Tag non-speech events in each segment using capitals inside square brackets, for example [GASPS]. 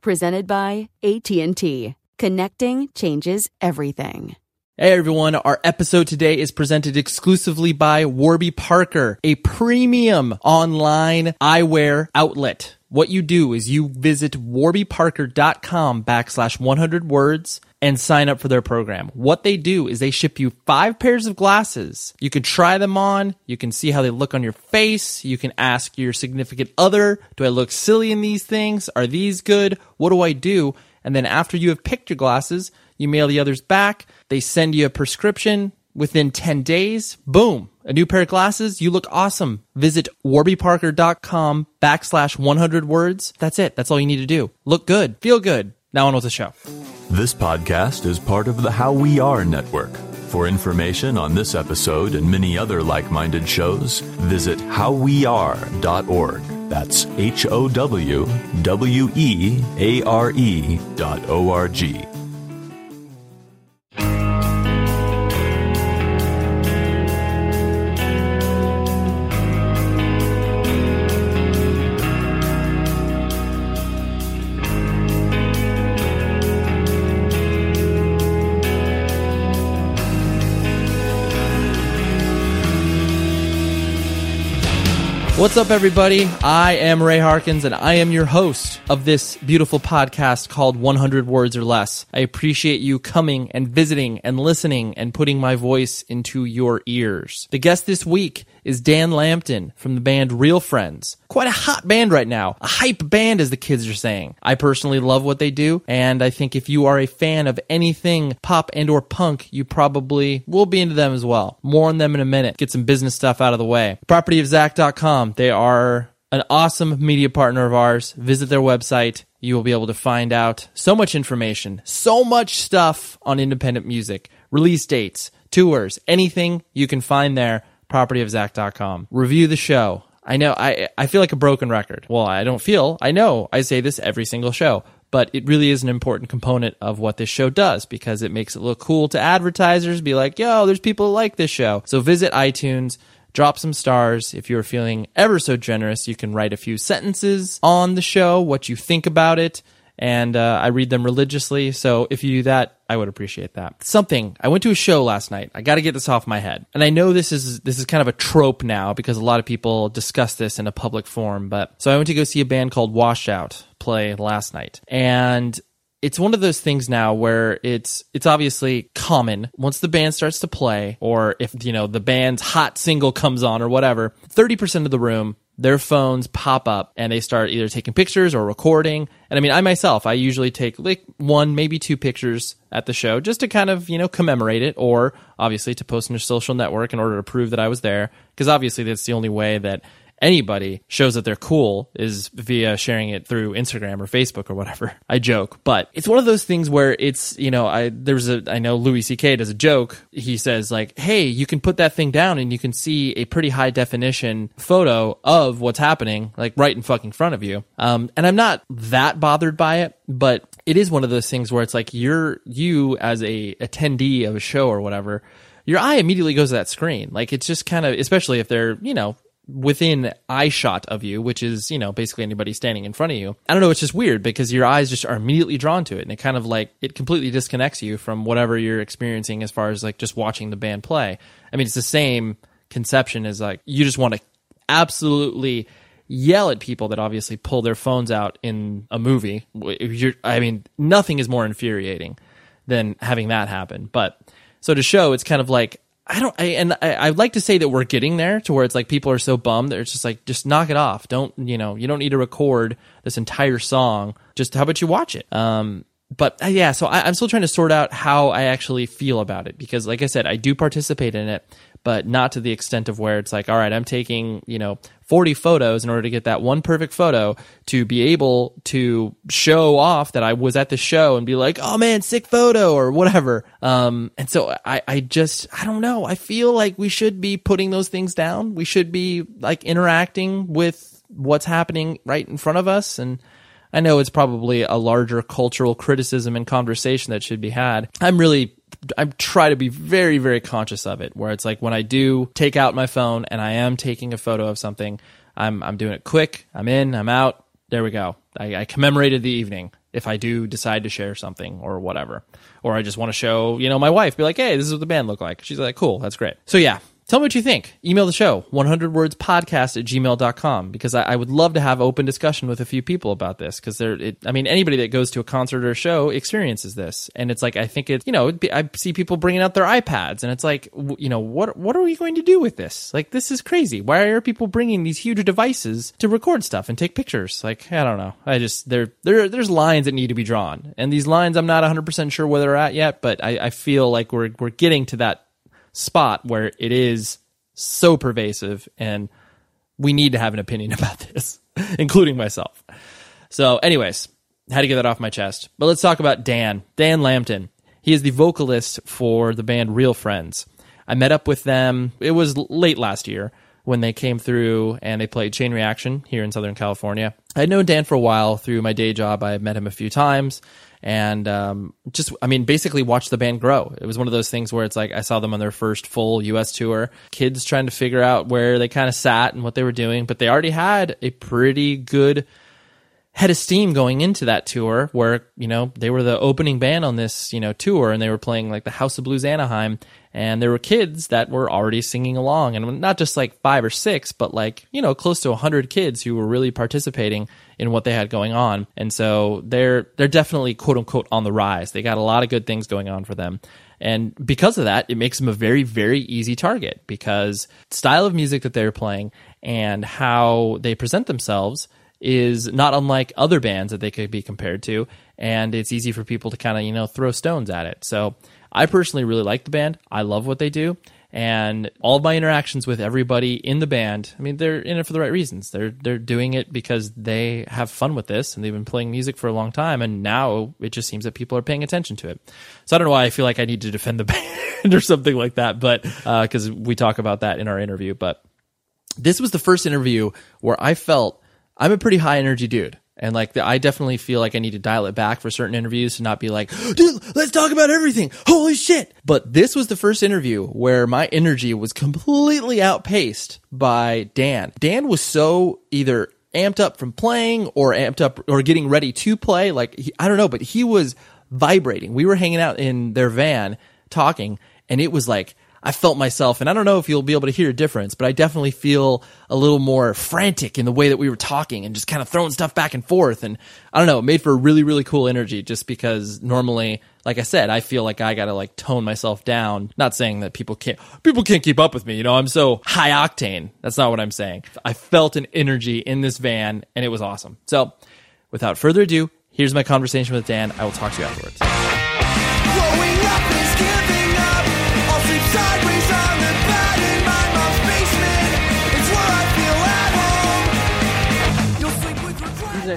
Presented by AT&T. Connecting changes everything. Hey everyone, our episode today is presented exclusively by Warby Parker, a premium online eyewear outlet. What you do is you visit warbyparker.com backslash 100 words and sign up for their program. What they do is they ship you five pairs of glasses. You can try them on. You can see how they look on your face. You can ask your significant other, do I look silly in these things? Are these good? What do I do? And then after you have picked your glasses, you mail the others back. They send you a prescription within 10 days. Boom. A new pair of glasses. You look awesome. Visit warbyparker.com backslash 100 words. That's it. That's all you need to do. Look good. Feel good. Now on with the show. This podcast is part of the How We Are Network. For information on this episode and many other like minded shows, visit howweare.org. That's H O W W E A R E dot O What's up, everybody? I am Ray Harkins, and I am your host of this beautiful podcast called 100 Words or Less. I appreciate you coming and visiting and listening and putting my voice into your ears. The guest this week is Dan Lambton from the band Real Friends. Quite a hot band right now. A hype band, as the kids are saying. I personally love what they do, and I think if you are a fan of anything pop and or punk, you probably will be into them as well. More on them in a minute. Get some business stuff out of the way. Propertyofzack.com. They are an awesome media partner of ours. Visit their website. You will be able to find out so much information, so much stuff on independent music, release dates, tours, anything you can find there propertyofzack.com. Review the show. I know I I feel like a broken record. Well, I don't feel. I know I say this every single show, but it really is an important component of what this show does because it makes it look cool to advertisers be like, "Yo, there's people who like this show." So visit iTunes, drop some stars. If you're feeling ever so generous, you can write a few sentences on the show, what you think about it and uh, I read them religiously. So if you do that, I would appreciate that. Something I went to a show last night. I got to get this off my head, and I know this is this is kind of a trope now because a lot of people discuss this in a public forum. But so I went to go see a band called Washed Out play last night, and it's one of those things now where it's it's obviously common once the band starts to play or if you know the band's hot single comes on or whatever 30% of the room their phones pop up and they start either taking pictures or recording. And I mean, I myself, I usually take like one, maybe two pictures at the show just to kind of, you know, commemorate it or obviously to post on your social network in order to prove that I was there. Because obviously that's the only way that anybody shows that they're cool is via sharing it through Instagram or Facebook or whatever. [LAUGHS] I joke, but it's one of those things where it's, you know, I, there's a, I know Louis C.K. does a joke. He says like, Hey, you can put that thing down and you can see a pretty high definition photo of what's happening, like right in fucking front of you. Um, and I'm not that bothered by it, but it is one of those things where it's like you're, you as a attendee of a show or whatever, your eye immediately goes to that screen. Like it's just kind of, especially if they're, you know, within eye shot of you, which is, you know, basically anybody standing in front of you. I don't know, it's just weird because your eyes just are immediately drawn to it and it kind of like it completely disconnects you from whatever you're experiencing as far as like just watching the band play. I mean, it's the same conception as like you just want to absolutely yell at people that obviously pull their phones out in a movie. You're, I mean, nothing is more infuriating than having that happen. But so to show, it's kind of like I don't, I, and I, I'd like to say that we're getting there to where it's like people are so bummed that it's just like, just knock it off. Don't, you know, you don't need to record this entire song. Just how about you watch it? Um, but uh, yeah, so I, I'm still trying to sort out how I actually feel about it because, like I said, I do participate in it, but not to the extent of where it's like, all right, I'm taking, you know, 40 photos in order to get that one perfect photo to be able to show off that I was at the show and be like, oh man, sick photo or whatever. Um, and so I, I just, I don't know. I feel like we should be putting those things down. We should be like interacting with what's happening right in front of us. And I know it's probably a larger cultural criticism and conversation that should be had. I'm really I try to be very, very conscious of it. Where it's like when I do take out my phone and I am taking a photo of something, I'm I'm doing it quick. I'm in. I'm out. There we go. I, I commemorated the evening. If I do decide to share something or whatever, or I just want to show, you know, my wife, be like, hey, this is what the band look like. She's like, cool, that's great. So yeah, Tell me what you think. Email the show, 100wordspodcast at gmail.com, because I, I, would love to have open discussion with a few people about this. Because there, I mean, anybody that goes to a concert or a show experiences this. And it's like, I think it, you know, be, I see people bringing out their iPads, and it's like, you know, what, what are we going to do with this? Like, this is crazy. Why are people bringing these huge devices to record stuff and take pictures? Like, I don't know. I just, there, there, there's lines that need to be drawn. And these lines, I'm not 100% sure where they're at yet, but I, I feel like we're, we're getting to that spot where it is so pervasive and we need to have an opinion [LAUGHS] about this, including myself. So, anyways, had to get that off my chest. But let's talk about Dan, Dan Lambton. He is the vocalist for the band Real Friends. I met up with them, it was late last year when they came through and they played Chain Reaction here in Southern California. I had known Dan for a while through my day job. I met him a few times and um, just I mean basically watch the band grow. It was one of those things where it's like I saw them on their first full US tour, kids trying to figure out where they kind of sat and what they were doing, but they already had a pretty good head of steam going into that tour where you know they were the opening band on this you know tour and they were playing like the House of Blues Anaheim and there were kids that were already singing along and not just like five or six but like you know close to 100 kids who were really participating in what they had going on. And so they're they're definitely quote unquote on the rise. They got a lot of good things going on for them. And because of that it makes them a very very easy target because style of music that they're playing and how they present themselves is not unlike other bands that they could be compared to and it's easy for people to kind of you know throw stones at it so I personally really like the band. I love what they do. And all my interactions with everybody in the band, I mean, they're in it for the right reasons. They're they're doing it because they have fun with this, and they've been playing music for a long time. And now it just seems that people are paying attention to it. So I don't know why I feel like I need to defend the [LAUGHS] band or something like that, but because uh, we talk about that in our interview. But this was the first interview where I felt I'm a pretty high energy dude. And like, the, I definitely feel like I need to dial it back for certain interviews to not be like, [GASPS] dude, let's talk about everything. Holy shit. But this was the first interview where my energy was completely outpaced by Dan. Dan was so either amped up from playing or amped up or getting ready to play. Like, he, I don't know, but he was vibrating. We were hanging out in their van talking and it was like, I felt myself, and I don't know if you'll be able to hear a difference, but I definitely feel a little more frantic in the way that we were talking and just kind of throwing stuff back and forth. And I don't know, it made for a really, really cool energy just because normally like I said, I feel like I got to like tone myself down. Not saying that people can't people can't keep up with me. You know, I'm so high octane. That's not what I'm saying. I felt an energy in this van, and it was awesome. So, without further ado, here's my conversation with Dan. I will talk to you afterwards.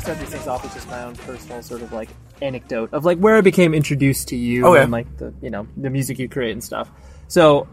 Start these things off with just my own personal sort of like anecdote of like where I became introduced to you Okay. and like the you know the music you create and stuff. So,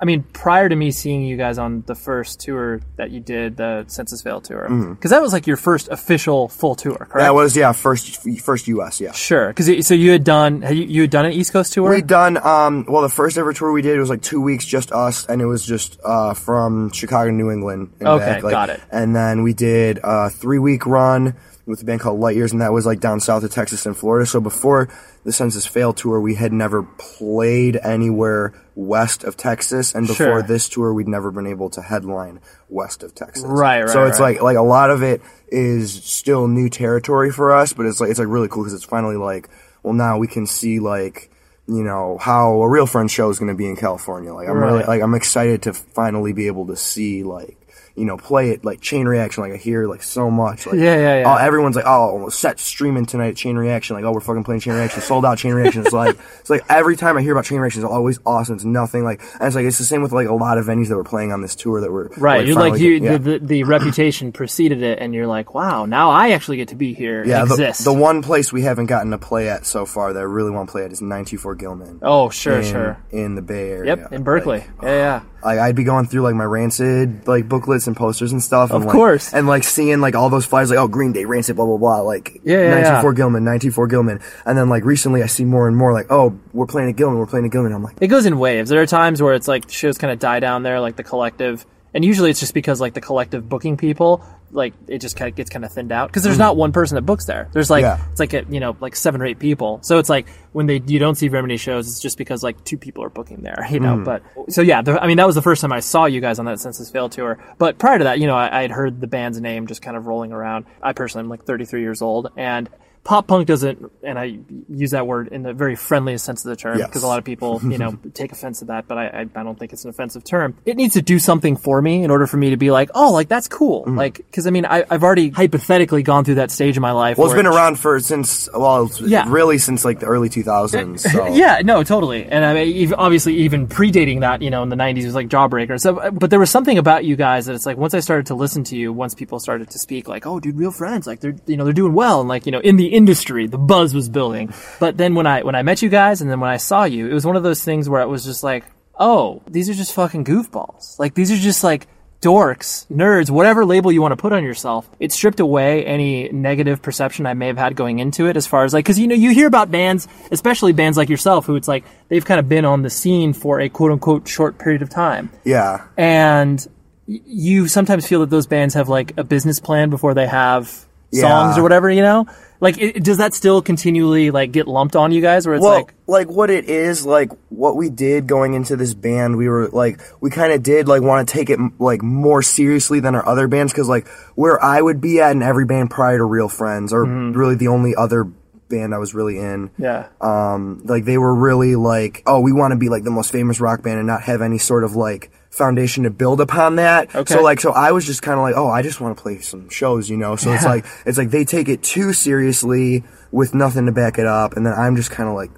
I mean, prior to me seeing you guys on the first tour that you did, the Senses Fail tour, because that was like your first official full tour, correct? Mm-hmm. That was yeah first first U.S. Yeah. sure. Because so you had done had you, you had done an East Coast tour. We done um well the first ever tour we did was like two weeks just us and it was just uh from Chicago to New England. And Okay, back, like- got it. And then we did a three week run with a band called Light Years and that was like down south of Texas and Florida. So before the Senses Fail tour we had never played anywhere west of Texas and before Sure. this tour we'd never been able to headline west of Texas. Right, right, So it's right. like like a lot of it is still new territory for us, but it's like it's like really cool because it's finally like well now we can see like you know how a real friend show is going to be in California. Like I'm really like I'm excited to finally be able to see like you know play it like Chain Reaction. Like I hear like so much. Like, [LAUGHS] Yeah, yeah, yeah. Oh, everyone's like oh set streaming tonight Chain Reaction. Like oh we're fucking playing Chain Reaction. Sold out Chain Reaction. It's like [LAUGHS] it's like every time I hear about Chain Reaction, it's always awesome. It's nothing like and it's like it's the same with like a lot of venues that were playing on this tour that were Right, you're like you. yeah. The, the, the reputation preceded it, and you're like, wow, now I actually get to be here. Yeah, the, exist. the one place we haven't gotten to play at so far that I really want to play at is 924 Gilman. Oh, sure, in, sure. In the Bay Area. Yep, in Berkeley. Like, yeah, yeah. Like I'd be going through like my Rancid like booklets and posters and stuff. Of and, like- course. and like seeing like all those flyers like oh Green Day, Rancid, blah blah blah. Like Yeah, yeah, 924 yeah. Gilman, 924 Gilman, and then like recently I see more and more like oh we're playing at Gilman, we're playing at Gilman. I'm like It goes in waves. There are times where it's like shows kind of die down there, like the collective, and usually it's just because like the collective booking people, like it just kind of gets kind of thinned out because there's mm. not one person that books there. There's like Yeah. it's like a, you know like seven or eight people. So it's like when they you don't see very many shows, it's just because like two people are booking there, you know. Mm. But so yeah, the, I mean that was the first time I saw you guys on that Senses Fail tour. But prior to that, you know, I, I had heard the band's name just kind of rolling around. I personally am like 33 years old and. Pop punk doesn't, and I use that word in the very friendliest sense of the term, Yes. because a lot of people, [LAUGHS] you know, take offense to that, but I, I, I don't think it's an offensive term. It needs to do something for me in order for me to be like, oh, like that's cool. Mm-hmm. Like, because I mean, I, I've already hypothetically gone through that stage in my life. well it's been around for since well Yeah. really since like the early 2000s. Eh, eh, so. Yeah, no, totally. And I mean, obviously, even predating that, you know, in the '90s was like Jawbreaker. So, uh, but there was something about you guys that it's like once I started to listen to you, once people started to speak, like, oh, dude, real friends, like they're, you know, they're doing well, and like, you know, in the industry, the buzz was building. But then when I when I met you guys, and then when I saw you, it was one of those things where it was just like, oh, these are just fucking goofballs. Like these are just like dorks, nerds, whatever label you want to put on yourself. It stripped away any negative perception I may have had going into it as far as like, cause you know, you hear about bands, especially bands like yourself, who it's like, they've kind of been on the scene for a quote unquote short period of time. yeah. And you sometimes feel that those bands have like a business plan before they have Yeah. songs or whatever, you know? Like, it, does that still continually like get lumped on you guys where it's well, like, like what it is, like what we did going into this band, we were like, we kind of did like want to take it like more seriously than our other bands, because like where I would be at in every band prior to Real Friends, or really the only other band I was really in, yeah. um, like they were really like, oh, we want to be like the most famous rock band and not have any sort of like foundation to build upon that. Okay. So like, so I was just kind of like, oh, I just want to play some shows, you know. So it's like, it's like they take it too seriously with nothing to back it up, and then I'm just kind of like.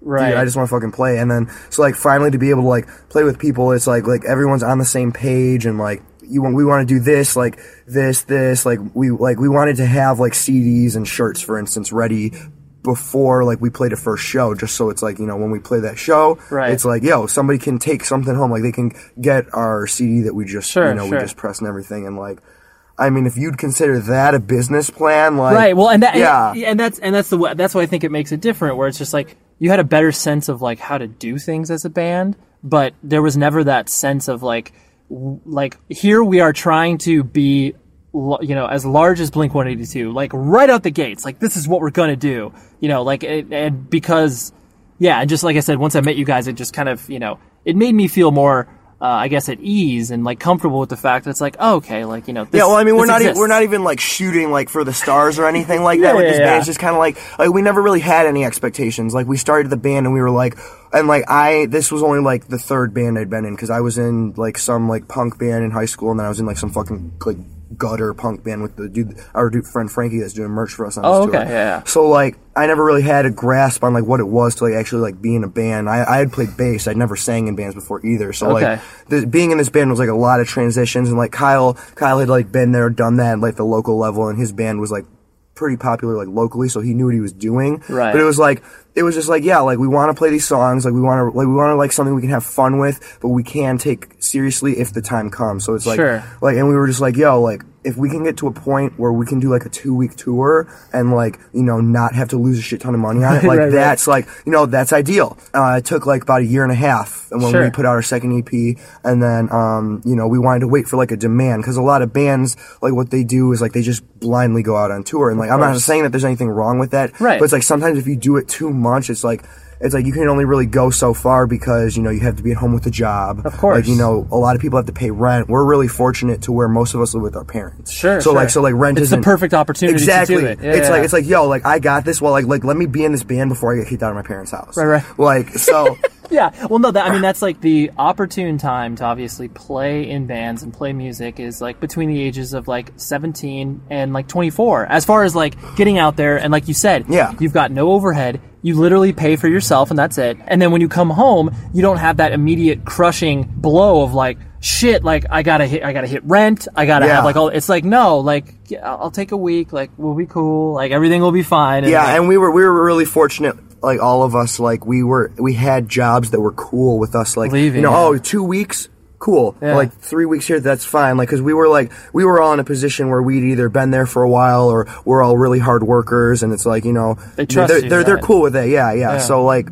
right. I just want to fucking play, and then so like finally to be able to like play with people, it's like like everyone's on the same page, and like you want we want to do this, like this, this, like we like we wanted to have like CDs and shirts, for instance, ready before like we played a first show, just so it's like you know when we play that show, Right. it's like yo somebody can take something home, like they can get our CD that we just Sure, you know sure. we just press and everything, and like. I mean, if you'd consider that a business plan, like right well and that yeah, and, that's and that's the wa- that's why i think it makes it different where it's just like you had a better sense of like how to do things as a band but there was never that sense of like w- like here we are trying to be you know as large as blink 182 like right out the gates like this is what we're gonna do you know like it, and because yeah and just like i said once i met you guys it just kind of you know it made me feel more uh, I guess at ease and like comfortable with the fact that it's like, oh, okay, like you know, this, yeah, well, I mean, we're not e- we're not even like shooting like for the stars or anything like [LAUGHS] that with yeah, this yeah. band. It's just kind of like like we never really had any expectations. Like we started the band and we were like, and like I this was only like the third band I'd been in because I was in like some like punk band in high school and then I was in like some fucking like gutter punk band with the dude our dude friend Frankie that's doing merch for us on Oh, this tour. okay, yeah. So like I never really had a grasp on like what it was to like actually like be in a band. I, I had played bass. I'd never sang in bands before either. So Okay. like the, being in this band was like a lot of transitions and like Kyle Kyle had like been there, done that at like the local level and his band was like pretty popular like locally, so he knew what he was doing. Right. But it was like it was just like yeah, like we want to play these songs, like we want to like we want to like something we can have fun with, but we can take seriously if the time comes. So it's like Sure. like and we were just like yo, like if we can get to a point where we can do like a two week tour and like you know not have to lose a shit ton of money on it, [LAUGHS] like Right, right. that's like you know that's ideal. Uh, it took like about a year and a half, and when Sure. we put out our second EP, and then um, you know we wanted to wait for like a demand because a lot of bands like what they do is like they just blindly go out on tour, and like I'm not saying that there's anything wrong with that, Right. But it's like sometimes if you do it too much, it's like. It's like you can only really go so far because you know you have to be at home with a job. Of course. like you know a lot of people have to pay rent. We're really fortunate to where most of us live with our parents. Sure, So like so like rent is the perfect opportunity to do exactly. it. Yeah, it's yeah. like it's like yo like I got this. Well like like let me be in this band before I get kicked out of my parents' house. Right, right. Like so. [LAUGHS] [LAUGHS] Yeah, well, no, that, I mean that's like the opportune time to obviously play in bands and play music is like between the ages of like 17 and like 24. As far as like getting out there and like you said, Yeah. you've got no overhead. You literally pay for yourself and that's it. And then when you come home, you don't have that immediate crushing blow of like shit. Like I gotta hit, I gotta hit rent. I gotta Yeah. have like all. It's like no, like yeah, I'll take a week. Like we'll be cool. Like everything will be fine. Yeah, like, and we were we were really fortunate. Like all of us, like we were we had jobs that were cool with us. Like Leaving, you know, oh, yeah. oh, two weeks, cool. Yeah. Like three weeks here, that's fine. Like because we were like we were all in a position where we'd either been there for a while or we're all really hard workers, and it's like you know They trust they're you, they're, they're cool with it. Yeah, yeah. Yeah. So like.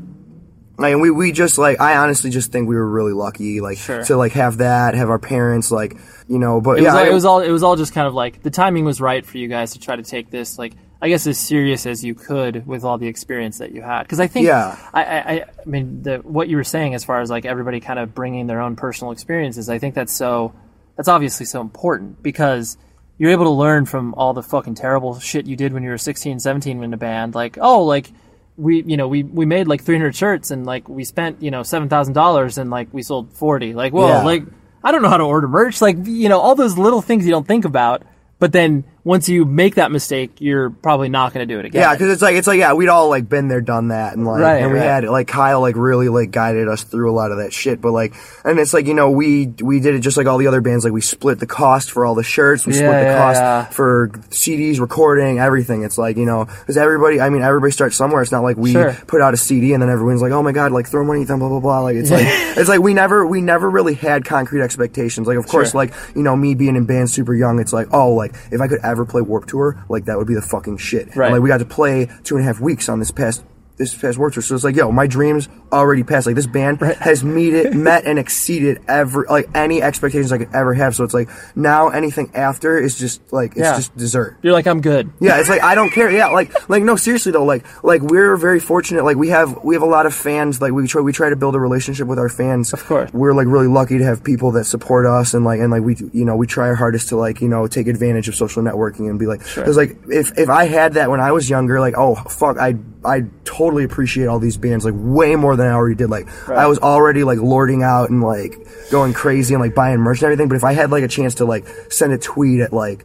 Like we, we just like I honestly just think we were really lucky like Sure. to like have that have our parents like you know but It yeah was, it was all it was all just kind of like the timing was right for you guys to try to take this like I guess as serious as you could with all the experience that you had because I think Yeah. I, I I- mean the what you were saying as far as like everybody kind of bringing their own personal experiences I think that's so that's obviously so important because you're able to learn from all the fucking terrible shit you did when you were 16 17 in a band like oh like we you know we we made like 300 shirts and like we spent you know $7000 and like we sold 40 like well Yeah. like I don't know how to order merch. Like, you know, all those little things you don't think about. But then once you make that mistake, you're probably not going to do it again. Yeah, because it's like it's like yeah, we'd all like been there, done that, and like, Right, and we right. had like Kyle like really like guided us through a lot of that shit. But like, and it's like you know we we did it just like all the other bands. Like we split the cost for all the shirts, we Yeah, split the yeah, cost yeah. for CDs, recording, everything. It's like you know because everybody, I mean everybody starts somewhere. It's not like we Sure. put out a CD and then everyone's like, oh my god, like throw money at them, blah blah blah. Like it's [LAUGHS] like it's like we never we never really had concrete expectations. Like of course, Sure. like you know me being in band super young, it's like oh like if I could ever play Warped Tour, like that would be the fucking shit. And, Right. like we got to play two and a half weeks on this past this past Warped Tour. So it's like, yo, my dreams already passed. Like this band has meted, [LAUGHS] met and exceeded every like any expectations I could ever have. So it's like now anything after is just like it's Yeah. just dessert. You're like, I'm good. Yeah, it's like I don't care. Yeah, like like no, seriously though, like like we're very fortunate. Like we have we have a lot of fans. Like we try we try to build a relationship with our fans. Of course. we're like really lucky to have people that support us and like and like we you know we try our hardest to like you know take advantage of social networking and be like because like if if I had that when I was younger, like oh fuck, I I totally appreciate all these bands like way more than I already did. Like I was already like lording out and like going crazy and like buying merch and everything. But if I had like a chance to like send a tweet at like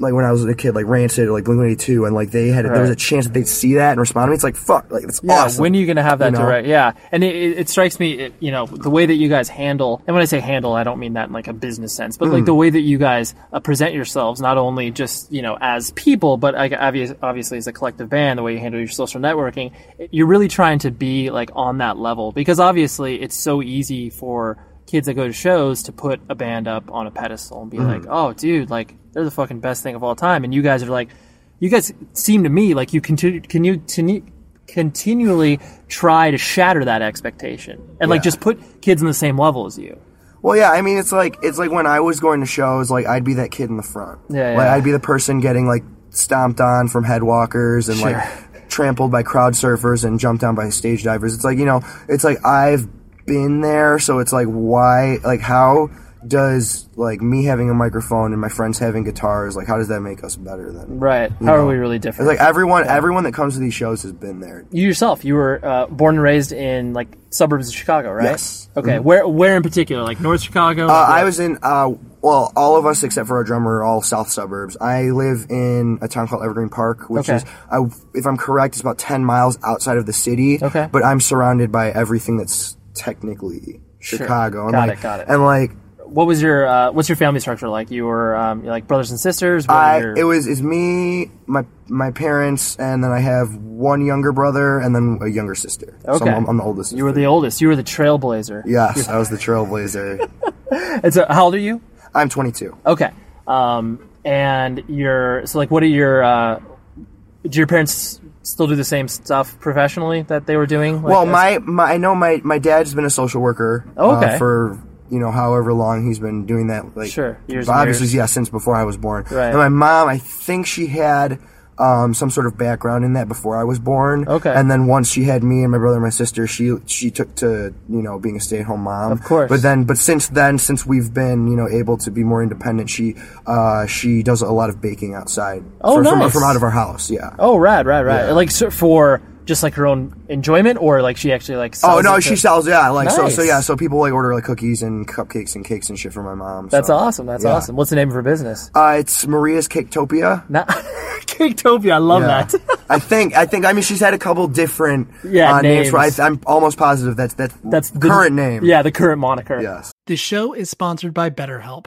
like when I was a kid, like Rancid or like Blink One Eighty Two, and like they had there was a chance that they'd see that and respond to me. It's like fuck, like it's Yeah, awesome. when are you to have that You know? direct? Yeah, and it, it, strikes me, it, you know, the way that you guys handle, and when I say handle, I don't mean that in like a business sense, but Mm. like the way that you guys uh, present yourselves, not only just you know as people, but like obvious, obviously as a collective band, the way you handle your social networking, you're really trying to be like on that level because obviously it's so easy for kids that go to shows to put a band up on a pedestal and be Mm. like, oh, dude, like they're the fucking best thing of all time, and you guys are like. You guys seem to me like you continue, can you, continue, continually try to shatter that expectation and like just put kids in the same level as you. Well, yeah, I mean, it's like it's like when I was going to shows, like I'd be that kid in the front. Yeah, like. I'd be the person getting like stomped on from headwalkers and Sure. like trampled by crowd surfers and jumped down by stage divers. It's like you know, it's like I've been there, so it's like why like how does like me having a microphone and my friends having guitars like how does that make us better than Right. How are we really It's different? like everyone everyone that comes to these shows has been there. you yourself, you were uh, born and raised in like suburbs of Chicago, right? Yes. Okay. Mhm. Where where in particular? Like North Chicago? Uh, I was in, uh, well, all of us except for our drummer are all south suburbs. I live in a town called Evergreen Park, which Okay. is, I, if I'm correct, it's about 10 miles outside of the city. Okay. But I'm surrounded by everything that's technically Sure. Chicago. And Got like, it, got it. And like, What was your uh, what's your family structure like? You were um, you like brothers and sisters. I, your- it was, it's me, my, my parents, and then I have one younger brother and then a younger sister. So Okay. I'm, I'm the oldest. you were the oldest. You were the trailblazer. Yes, I was the trailblazer. [LAUGHS] And so, how old are you? I'm 22. Okay. Um, and you're so like, what are your uh, do your parents still do the same stuff professionally that they were doing? Like, well, my, my I know my my dad's been a social worker. Oh, uh, okay. for you know however long he's been doing that. Like Sure, years obviously, years. yeah, since before I was born. Right. And my mom, I think she had. Um, some sort of background in that before I was born. Okay. And then once she had me and my brother and my sister, she she took to you know being a stay at home mom. Of course. But then, but since then, since we've been you know able to be more independent, she uh she does a lot of baking outside. Oh, for- from, nice. from out of our house. Yeah. Oh, right, right, right. Yeah. Like so for just like her own enjoyment, or like she actually like. Oh no, it she to- sells yeah, like so so yeah, so people like order like cookies and cupcakes and cakes and shit for my mom. That's so. awesome. That's Yeah. awesome. What's the name of her business? Uh, it's Maria's Caketopia. Not [LAUGHS] Caketopia. I love Yeah. that. I think I think I mean she's had a couple different Yeah, uh, names. but names. I, I'm almost positive that's that's That's the current name. Yeah, the current moniker. Yes. This show is sponsored by BetterHelp.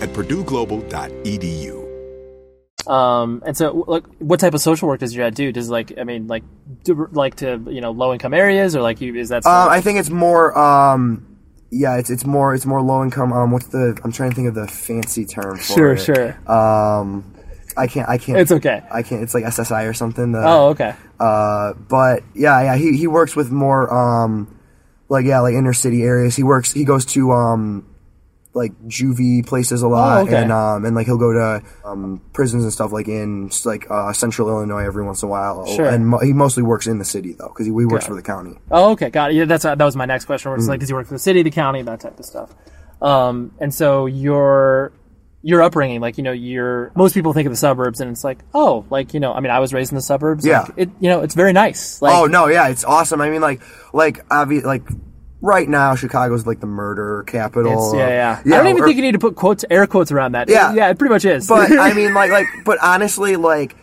at purdueglobal.edu. Um, and so, like, what type of social work does your dad do? Does like, I mean, like, do, like to you know low income areas or like you is that? Um, I think it's more. Um, yeah, it's it's more it's more low income. Um, what's the? I'm trying to think of the fancy term for Sure, it. sure. Um, I can't. I can't. It's okay. I can't. It's like SSI or something. The, Oh, okay. Uh, but yeah, yeah. He he works with more um, like yeah, like inner city areas. He works. He goes to um, like juvie places a lot, Oh, okay. and um, and like he'll go to um prisons and stuff like in like uh, central Illinois every once in a while. Sure. And mo- he mostly works in the city though, because he, he works for the county. Oh, okay, got it. Yeah, that's that was my next question. Where it's Mhm. like, does he work for the city, the county, that type of stuff? Um, and so your your upbringing, like you know, your most people think of the suburbs, and it's like, oh, like you know, I mean, I was raised in the suburbs. Yeah. like, it you know, it's very nice. Like, oh no, yeah, it's awesome. I mean, like, like obvi- like right now, Chicago's like the murder capital. It's, yeah, yeah, I don't even or- think you need to put quotes, air quotes around that. Yeah. yeah, it pretty much is. But I [LAUGHS] mean, like, like, but honestly, like,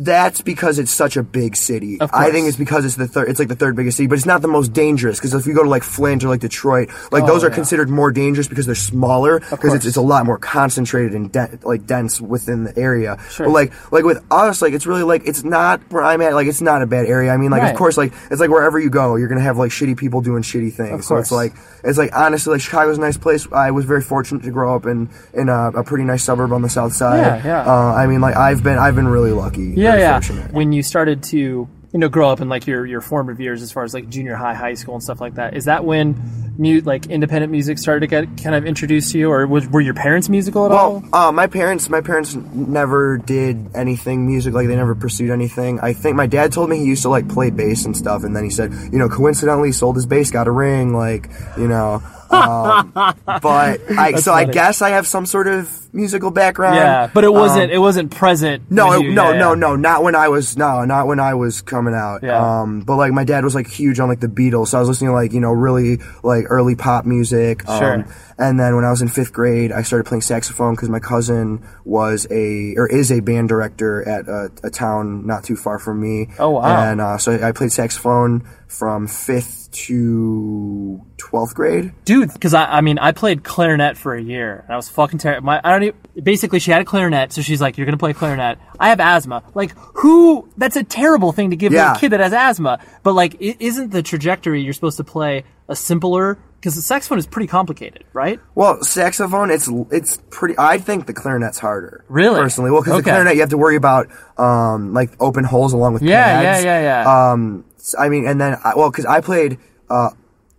that's because it's such a big city. I think it's because it's the third. It's like the third biggest city, but it's not the most dangerous. Because if you go to like Flint or like Detroit, like Oh, those are yeah. considered more dangerous because they're smaller. Because it's, it's a lot more concentrated and de- like dense within the area. Sure. But like like with us, like it's really like it's not where I'm at. Like it's not a bad area. I mean, like Right. of course, like it's like wherever you go, you're gonna have like shitty people doing shitty things. Of so it's like it's like honestly, like Chicago's a nice place. I was very fortunate to grow up in in a, a pretty nice suburb on the south side. Yeah, yeah. Uh, I mean, like I've been I've been really lucky. yeah, very yeah. fortunate. When you started to you know grow up in like your your formative years, as far as like junior high, high school, and stuff like that, is that when mute like independent music started to get kind of introduced to you, or was, were your parents musical at all? Well, uh, my parents, my parents never did anything music. Like they never pursued anything. I think my dad told me he used to like play bass and stuff, and then he said, you know, coincidentally sold his bass, got a ring, like you know. [LAUGHS] Um, but I, That's so I guess I have some sort of musical background. yeah, but it wasn't Um, it wasn't present. No, it- you. no, Yeah, no, yeah. no, not when I was no, not when I was coming out. Yeah. Um, but like my dad was like huge on like the Beatles, so I was listening to like you know really like early pop music. Um, Sure. And then when I was in fifth grade, I started playing saxophone because my cousin was a or is a band director at a, a town not too far from me. Oh, wow. And uh, so I played saxophone from fifth to twelfth grade. dude. Because I, I mean, I played clarinet for a year, and I was fucking terrible. My, I don't even. Basically, she had a clarinet, so she's like, "You're gonna play clarinet." I have asthma. Like, who? That's a terrible thing to give to a kid that has asthma. But like, i- isn't the trajectory you're supposed to play a simpler? Because the saxophone is pretty complicated, right? Well, saxophone, it's it's pretty. I think the clarinet's harder. Really? Personally, well, because Okay. the clarinet you have to worry about um like open holes along with Yeah, pads. yeah, yeah, yeah. Um, I mean, and then I, well, because I played uh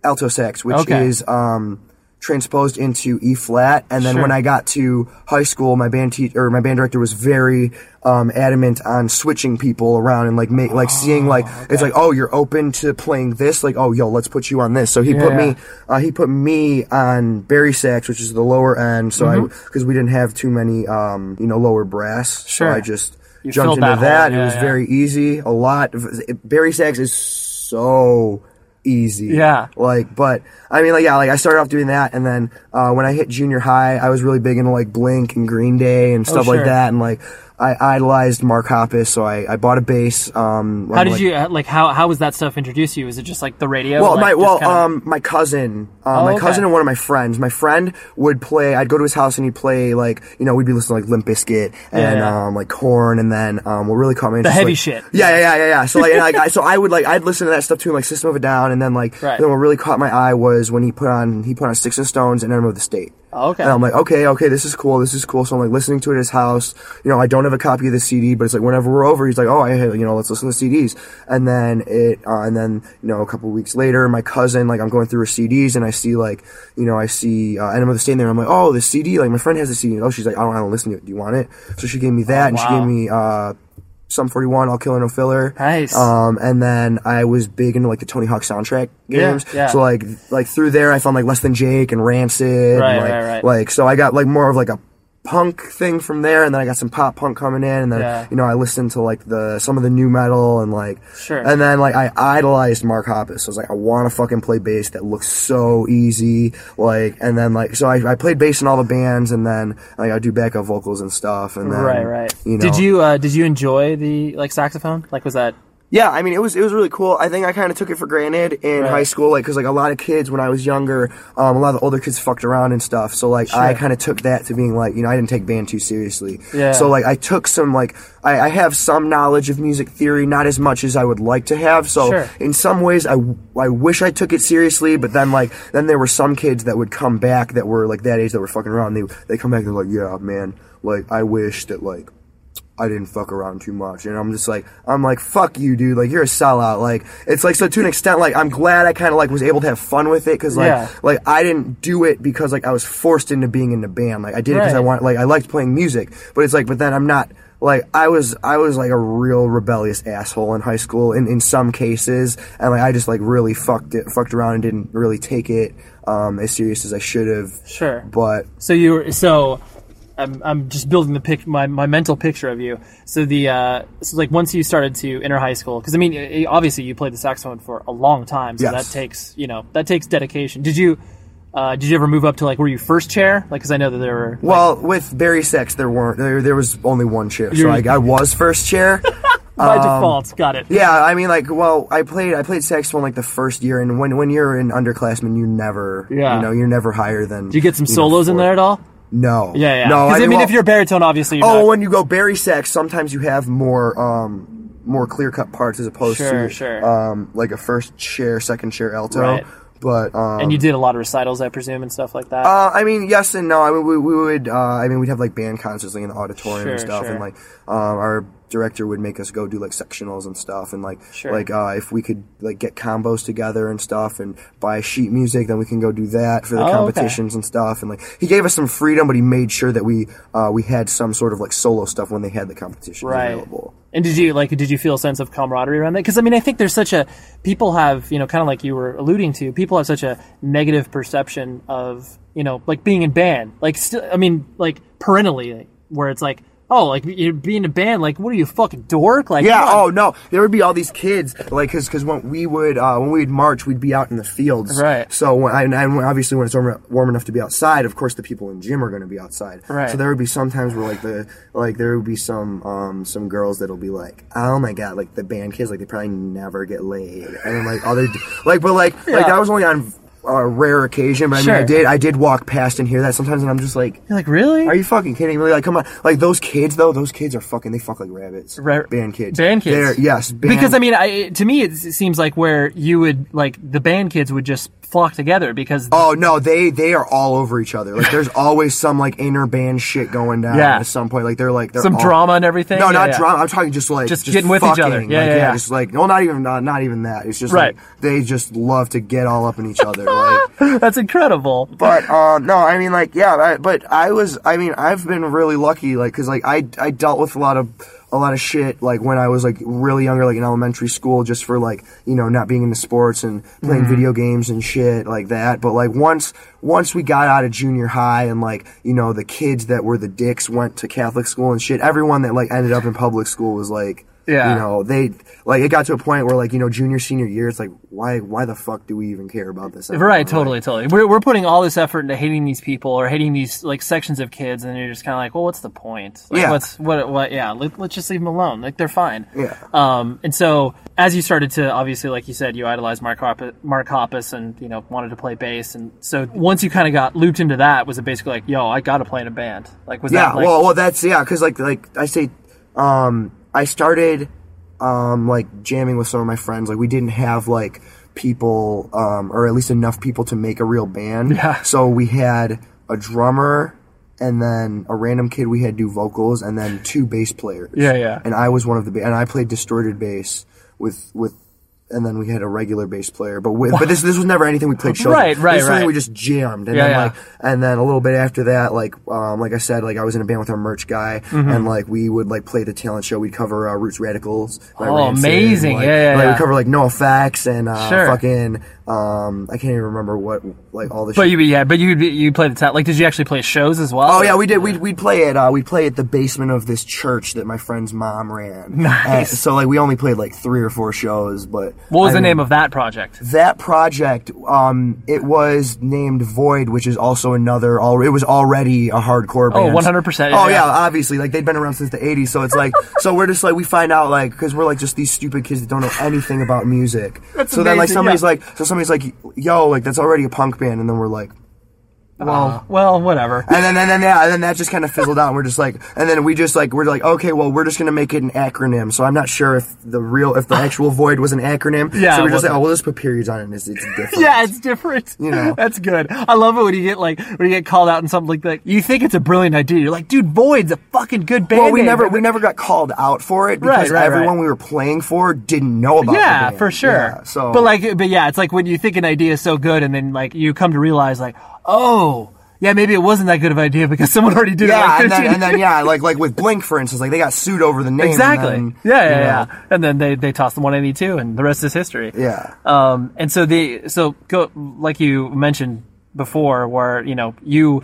alto sax, which Okay. is um transposed into E flat, and then Sure. when I got to high school, my band teacher or my band director was very um adamant on switching people around and like make like seeing like it's like oh you're open to playing this like oh yo let's put you on this so he Yeah, put yeah. me uh, he put me on bari sax, which is the lower end. So I Mhm. because we didn't have too many, um, you know, lower brass. Sure. So I just You jumped into that that. hole, It was yeah, very easy. A lot. Of, bari sax is so easy. Yeah. Like, but I mean, like, yeah, like I started off doing that, and then uh, when I hit junior high, I was really big into like Blink and Green Day and Oh, stuff sure. like that, and like. I idolized Mark Hoppus, so I, I bought a bass. Um, How did like- you uh, like? How how was that stuff introduced to you? Was it just like the radio? well, like, my well, kinda- um, my cousin, uh, Oh, my okay. cousin and one of my friends. My friend would play. I'd go to his house and he'd play like you know we'd be listening to like Limp Bizkit and Yeah, yeah. um like Korn and then um what really caught me The heavy like- shit. Yeah, yeah, yeah, yeah, yeah. So like, and, like I, [LAUGHS] so I would like I'd listen to that stuff too, like System of a Down, and then like Right. then what really caught my eye was when he put on he put on Sticks and Stones and Enema of the State. Oh, okay. And I'm like, okay, okay, this is cool, this is cool. So I'm like listening to it at his house. You know, I don't have a copy of the CD, but it's like whenever we're over, he's like, oh, I, you know, let's listen to the CDs. And then it, uh, and then you know, a couple weeks later, my cousin, like, I'm going through her CDs and I see like, you know, I see uh, Enema of the State there. I'm like, oh, the CD, like my friend has the CD. Oh, she's like, I don't, I don't listen to it. Do you want it? So she gave me that, and she gave me uh, Sum 41, All Killer No Filler. Nice. Um, and then I was big into like the Tony Hawk soundtrack Yeah, games. yeah. So like, like through there, I found like Less Than Jake and Rancid. Right, and, like, right, right. Like, so I got like more of like a punk thing from there, and then I got some pop punk coming in, and then Yeah. you know I listened to like the some of the nu metal and like Sure. and then like I idolized Mark Hoppus. So I was like, I want to fucking play bass. That looks so easy. Like, and then like so I, I played bass in all the bands, and then like I do backup vocals and stuff, and then right, right. You know, Did you uh, did you enjoy the like saxophone? Like, was that Yeah, I mean, it was it was really cool. I think I kind of took it for granted in Right. high school, like because like a lot of kids when I was younger, um, a lot of the older kids fucked around and stuff. So like I kind of took that to being like, you know, I didn't take band too seriously. Yeah. So like I took some like I, I have some knowledge of music theory, not as much as I would like to have. So Sure. in some ways, I I wish I took it seriously, but then like then there were some kids that would come back that were like that age that were fucking around. They they come back and they're like, yeah, man, like I wish that like. I didn't fuck around too much. And I'm just like, I'm like, fuck you, dude. Like, you're a sellout. Like, it's like, so to an extent, like, I'm glad I kind of like was able to have fun with it. Cause like, Yeah. like, I didn't do it because like I was forced into being in the band. Like, I did it because I Right. want, like, I liked playing music. But it's like, but then I'm not, like, I was, I was like a real rebellious asshole in high school in, in some cases. And like, I just like really fucked it, fucked around and didn't really take it, um, as serious as I should have. sure? But, So you were so. I'm, I'm just building the pic, my, my mental picture of you. So the uh, so like once you started to enter high school, because I mean, obviously you played the saxophone for a long time, so Yes. that takes you know that takes dedication. Did you uh, did you ever move up to like were you first chair? Like, because I know that there were. well, with bari sax, there weren't, there, there was only one chair. So like, I was first chair. [LAUGHS] by um, default, got it. Yeah, I mean, like, well, I played, I played saxophone like the first year, and when when you're an underclassman, you never, Yeah. you know, you're never higher than. Did you get some know, solos in there at all? No, Yeah, yeah. no. Because I, mean, well- if you're baritone, obviously. You're oh, not- when you go bari sax, sometimes you have more, um, more clear cut parts as opposed Sure, to, sure. um, like a first chair, second chair alto. Right. But um, and you did a lot of recitals, I presume, and stuff like that. Uh, I mean, yes and no. I mean, we, we would. Uh, I mean, we'd have like band concerts like in the auditorium and stuff, sure. and like um, our director would make us go do like sectionals and stuff, and like Sure. like uh, if we could like get combos together and stuff, and buy sheet music, then we can go do that for the Oh, okay. competitions and stuff. And like he gave us some freedom, but he made sure that we uh, we had some sort of like solo stuff when they had the competition right. available. And did you like? Did you feel a sense of camaraderie around that? Because I mean, I think there's such a people have you know, kind of like you were alluding to. People have such a negative perception of you know, like being in band. Like, still, I mean, like parentally, where it's like, oh, like you being in a band. Like, what are you fucking dork? Like, Yeah. Oh no, there would be all these kids like because because when we would uh, when we'd march, we'd be out in the fields. Right. So when I, and obviously when it's warm, warm enough to be outside, of course the people in gym are going to be outside. Right. So there would be some times where like the like there would be some um some girls that'll be like, oh my god, like the band kids like they probably never get laid, and then like other like but like like that was only on. A rare occasion, but I mean, I did. I did walk past and hear that sometimes, and I'm just like, You're like, really? "Are you fucking kidding me?" Like, come on, like those kids though. Those kids are fucking. They fuck like rabbits. Ra- band kids. Band kids. They're, yes, band, because I mean, I, to me, it seems like where you would like the band kids would just flock together because Oh no, they they are all over each other. Like there's [LAUGHS] always some like inner band shit going down Yeah. at some point. Like they're like they're some all- drama and everything. No, Yeah, not yeah. drama. I'm talking just like Just getting with each other. fucking. Yeah, like, yeah, yeah. Just like well, not even not, not even that. It's just Right. like they just love to get all up in each other. [LAUGHS] like, That's incredible. but um, no, I mean like yeah, I, but I was I mean I've been really lucky like because like I I dealt with a lot of a lot of shit like when I was like really younger like in elementary school just for like you know not being into sports and playing Mm-hmm. video games and shit like that but like once once we got out of junior high and like you know the kids that were the dicks went to Catholic school and shit everyone that like ended up in public school was like Yeah. you know they like it got to a point where like you know junior senior year it's like why why the fuck do we even care about this anymore? Right, Like, totally, totally. We're, we're putting all this effort into hating these people or hating these like sections of kids, and you're just kind of like, well, what's the point? Like, Yeah. What's what? What? Yeah. Let, let's just leave them alone. Like they're fine. Yeah. Um. And so as you started to obviously, like you said, you idolized Mark Hoppus, Mark Hoppus, and you know wanted to play bass, and so once you kind of got looped into that, was it basically like, yo, I got to play in a band? Like was yeah that like, well well that's yeah because like like i say um i started um like jamming with some of my friends like we didn't have like people um or at least enough people to make a real band Yeah. so we had a drummer and then a random kid we had do vocals and then two bass players Yeah, yeah. and i was one of the ba- and i played distorted bass with with and then we had a regular bass player, but with, but this this was never anything we played shows. Right, right, This was something right. we just jammed, and Yeah, then yeah. like and then a little bit after that, like um, like I said, like I was in a band with our merch guy, Mm-hmm. and like we would like play the talent show. We'd cover uh, Roots Radicals. Oh, Rancid, amazing. Like, Yeah, yeah, like yeah. we cover like NOFX and uh, Sure. fucking Um, I can't even remember what like all the. But you, yeah, but you you played the town. Like, did you actually play shows as well? Oh yeah, we did. We'd, we'd play at uh, we'd play at the basement of this church that my friend's mom ran. [LAUGHS] Nice. And so like we only played like three or four shows, but What was I the mean, name of that project? that project? Um, it was named Void, which is also another. All it was already a hardcore Oh, band. 100%, Oh yeah. yeah, obviously, like they'd been around since the '80s. So it's like, so we're just like we find out like because we're like just these stupid kids that don't know anything about music. That's so then like somebody's yeah. like, so somebody's like, yo, like that's already a punk band, and then we're like. Well, uh, well, whatever. And then, and then, yeah, and then that just kind of fizzled out. And we're just like, and then we just like, we're like, okay, well, we're just gonna make it an acronym. So I'm not sure if the real, if the [LAUGHS] actual void was an acronym. Yeah, So we're just like, oh, we'll just put periods on it. And it's, it's different. [LAUGHS] Yeah, it's different. You know. [LAUGHS] that's good. I love it when you get like when you get called out in something like that. You think it's a brilliant idea. You're like, dude, Void's a fucking good band. Well, we never, we never got called out for it because Right, right, everyone right. we were playing for didn't know about. Yeah, for sure. Yeah, so, but like, but yeah, it's like when you think an idea is so good, and then like you come to realize like, oh, yeah, maybe it wasn't that good of an idea because [LAUGHS] someone already did it. yeah, like and then, and then yeah, like like with Blink, for instance, like they got sued over the name. and Exactly. then, yeah, yeah, know, yeah. And then they they tossed the 182, and the rest is history. Yeah. Um, and so the so go like you mentioned before, where you know you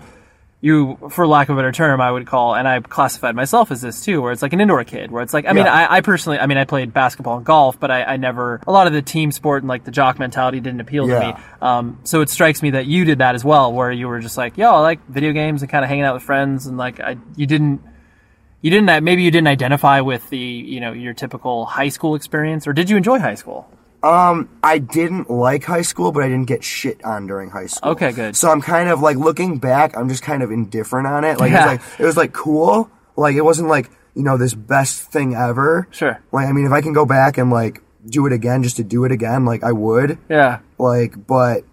you for lack of a better term, I would call, and I classified myself as this too, where it's like an indoor kid, where it's like I mean, Yeah. I, I personally, I mean, I played basketball and golf, but I, I never a lot of the team sport and like the jock mentality didn't appeal to me. Um, so it strikes me that you did that as well, where you were just like, yo, I like video games and kind of hanging out with friends, and like I you didn't you didn't maybe you didn't identify with the you know your typical high school experience or did you enjoy high school Um, I didn't like high school, but I didn't get shit on during high school. Okay, good. So I'm kind of like looking back, I'm just kind of indifferent on it. Like Yeah. it was like it was like cool. Like it wasn't like you know this best thing ever. Sure. Like I mean, if I can go back and like do it again, just to do it again, like I would. yeah Like, but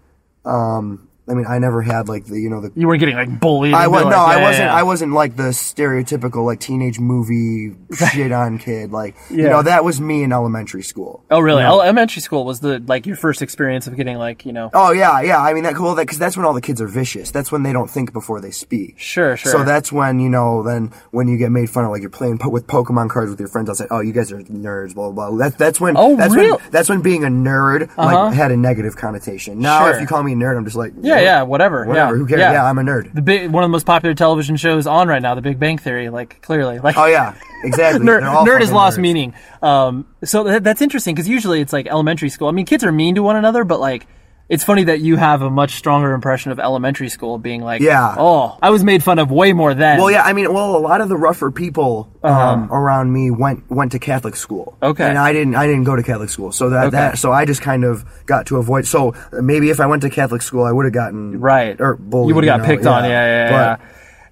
um, I mean, I never had like the you know the. you weren't getting like bullied I was be no, like, I wasn't. yeah, I wasn't like the stereotypical like teenage movie [LAUGHS] shit on kid. Like you know, that was me in elementary school. oh really You know? elementary school was the like your first experience of getting like you know Oh yeah, yeah. I mean that cool that because that's when all the kids are vicious. That's when they don't think before they speak. Sure, sure. So that's when you know then when you get made fun of like you're playing po- with Pokemon cards with your friends. I'll say, oh, you guys are nerds. Blah blah. blah. That's that's when. Oh, that's real? when that's when being a nerd Uh-huh. like had a negative connotation. Now Sure. if you call me a nerd, I'm just like yeah yeah yeah, whatever whatever. yeah, Who cares? yeah. Yeah. I'm a nerd. the big one of the most popular television shows on right now the Big Bang Theory like clearly like Oh yeah, exactly. [LAUGHS] nerd, nerd has lost nerds. meaning. Um, so that, that's interesting because usually it's like elementary school. I mean, kids are mean to one another, but like, it's funny that you have a much stronger impression of elementary school being like, Yeah. oh, I was made fun of way more then. Well, yeah, I mean, well, a lot of the rougher people um, around me went went to Catholic school. Uh-huh. Okay. and I didn't. I didn't go to Catholic school, so that Okay. that so I just kind of got to avoid. So maybe if I went to Catholic school, I would have gotten right. or bullied. you would have got know, picked on. Yeah, yeah, yeah. But-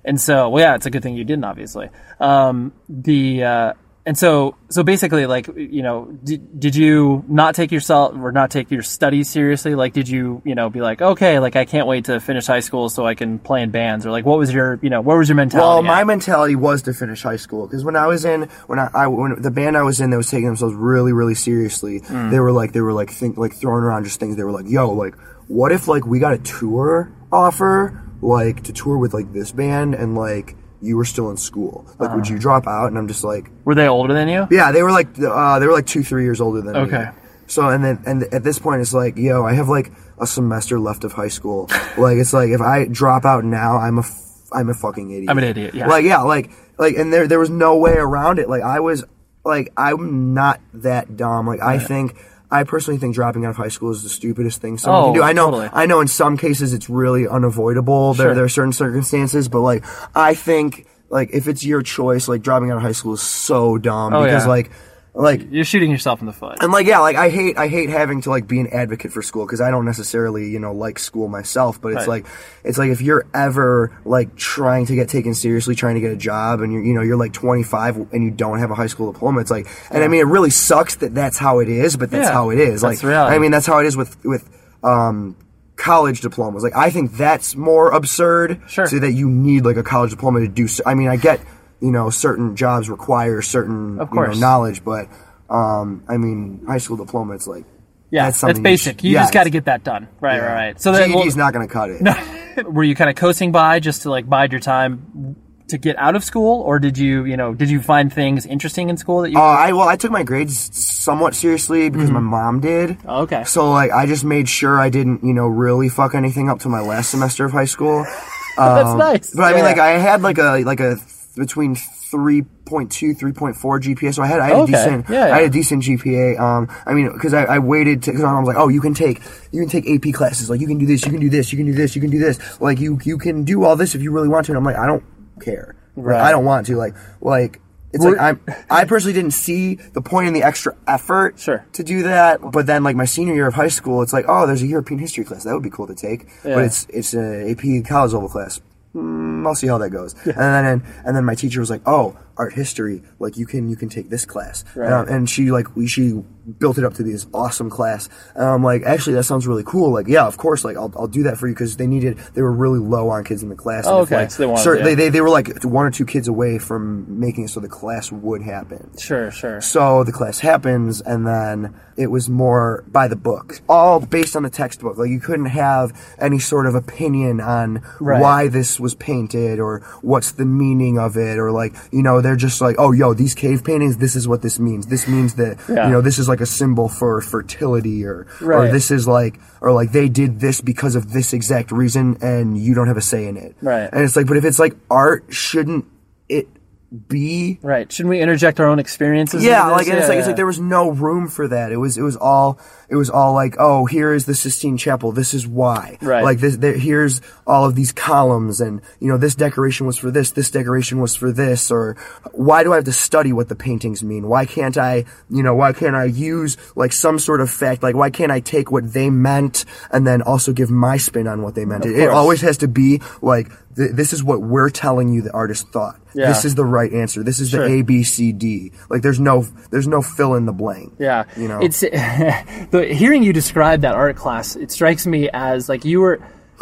And so, well, yeah, it's a good thing you didn't, obviously. Um, the uh, and so, so basically, like, you know, did, did you not take yourself or not take your studies seriously? Like, did you, you know, be like, okay, like, I can't wait to finish high school so I can play in bands, or like, what was your, you know, what was your mentality? Well, my at? mentality was to finish high school because when I was in when I, I when the band I was in that was taking themselves really really seriously, Mm. they were like they were like think like throwing around just things. They were like, "Yo, like, what if like we got a tour offer like to tour with like this band and like you were still in school? Like, would Uh. you drop out?" And I'm just like, were they older than you? "Yeah." They were like uh, they were like two three years older than me. Okay. So and then and at this point it's like, yo, I have like a semester left of high school. [LAUGHS] like it's like if I drop out now, I'm a f- I'm a fucking idiot. I'm an idiot, yeah. Like yeah, like like and there there was no way around it. Like I was like I'm not that dumb. Like I think I personally think dropping out of high school is the stupidest thing someone Oh, can do. I know totally. I know in some cases it's really unavoidable. There there are certain circumstances, but like I think like if it's your choice, like dropping out of high school is so dumb Oh, because yeah. like like You're shooting yourself in the foot. and like yeah, like I hate I hate having to like be an advocate for school because I don't necessarily you know like school myself. But it's Right. like it's like if you're ever like trying to get taken seriously, trying to get a job, and you're you know you're like 25 and you don't have a high school diploma. It's like and I mean it really sucks that that's how it is, but that's Yeah, how it is. like reality. I mean that's how it is with with um college diplomas. Like I think that's more absurd. Sure. So that you need like a college diploma to do. So, I mean I get you know certain jobs require certain Of you know, knowledge, but um, I mean, high school diploma, it's like, yeah, that's that's, something you basic. should- You, yeah, just got to get that done. Right, yeah. right, right. So then, GED's well, not going to cut it. [LAUGHS] were you kind of coasting by just to like bide your time to get out of school, or did you, you know, did you find things interesting in school that you? Uh, I well, I took my grades somewhat seriously because my mom did. Oh, okay. So like, I just made sure I didn't, you know, really fuck anything up to my last semester of high school. [LAUGHS] That's Um, nice. But I mean, like, I had like a like a between 3.2 3.4 GPA, so I had I had Okay. a decent Yeah, I had a decent GPA. Um, I mean, because I, I waited because mom was like, oh, you can take you can take AP classes, like you can do this, you can do this, you can do this, you can do this, like you you can do all this if you really want to. And I'm like, I don't care, Like, Right. I don't want to, like like. It's like I'm. [LAUGHS] I personally didn't see the point in the extra effort Sure. to do that. But then, like my senior year of high school, it's like, oh, there's a European history class that would be cool to take. Yeah. But it's it's an AP college level class. Mm, I'll see how that goes. And then and then my teacher was like, oh, art history, like you can you can take this class. Right. Um, and she like we she built it up to be this awesome class. And I'm like, actually, that sounds really cool. Like, yeah, of course, like I'll, I'll do that for you because they needed they were really low on kids in the class. Oh, And if, okay. like, So they wanted- cer- yeah. they, they they were like one or two kids away from making it so the class would happen. Sure, sure. So the class happens, and then it was more by the book, all based on the textbook. Like you couldn't have any sort of opinion on Right. why this was painted or what's the meaning of it, or like you know they're just like, oh, yo, these cave paintings, this is what this means. This means that Yeah. you know this is like a symbol for fertility, or or this is like or like they did this because of this exact reason, and you don't have a say in it. Right. And it's like, but if it's like art, shouldn't it be Right. Shouldn't we interject our own experiences? yeah, like and it's like it's like there was no room for that. It was it was all it was all like oh here is the Sistine Chapel. This is why. Right. Like this there, here's all of these columns and you know this decoration was for this. This decoration was for this. Or why do I have to study what the paintings mean? Why can't I you know why can't I use like some sort of fact? Like why can't I take what they meant and then also give my spin on what they meant? It, it always has to be like th- this is what we're telling you the artist thought. Yeah. This is the right answer. This is Sure. the A B C D. Like there's no there's no fill in the blank. Yeah, You know. it's [LAUGHS] the hearing you describe that art class. It strikes me as like you were,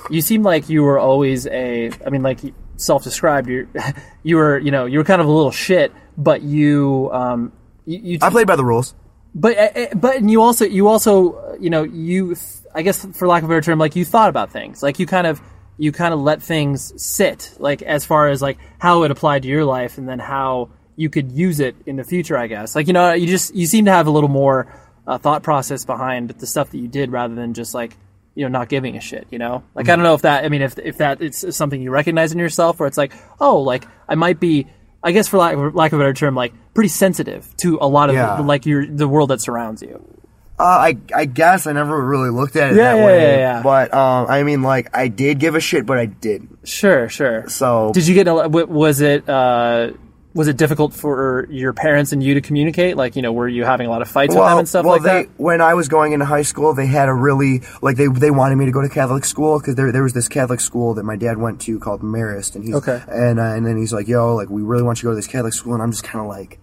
you seem like you were always a. I mean, like self-described. You, [LAUGHS] you were, you know, you were kind of a little shit, but you, um, you, you I played by the rules. but uh, but and you also you also you know you th- I guess for lack of a better term like you thought about things like you kind of you kind of let things sit like as far as like how it applied to your life and then how you could use it in the future I guess. Like you know you just you seem to have a little more uh, thought process behind the stuff that you did rather than just like you know not giving a shit you know? Like I don't know if that I mean if if that it's something you recognize in yourself or it's like oh like I might be I guess for lack of, lack of a better term like pretty sensitive to a lot of Yeah. the, like your the world that surrounds you Uh, I I guess I never really looked at it Yeah, that yeah, way. yeah, yeah. But um, I mean, like I did give a shit, but I didn't. Sure, sure. So Did you get? a- Was it? Uh, was it difficult for your parents and you to communicate? Like, you know, were you having a lot of fights with them and stuff well, like they, that? when I was going into high school, they had a really like they they wanted me to go to Catholic school because there there was this Catholic school that my dad went to called Marist, and he's Okay. and uh, and then he's like, yo, like we really want you to go to this Catholic school, and I'm just kind of like.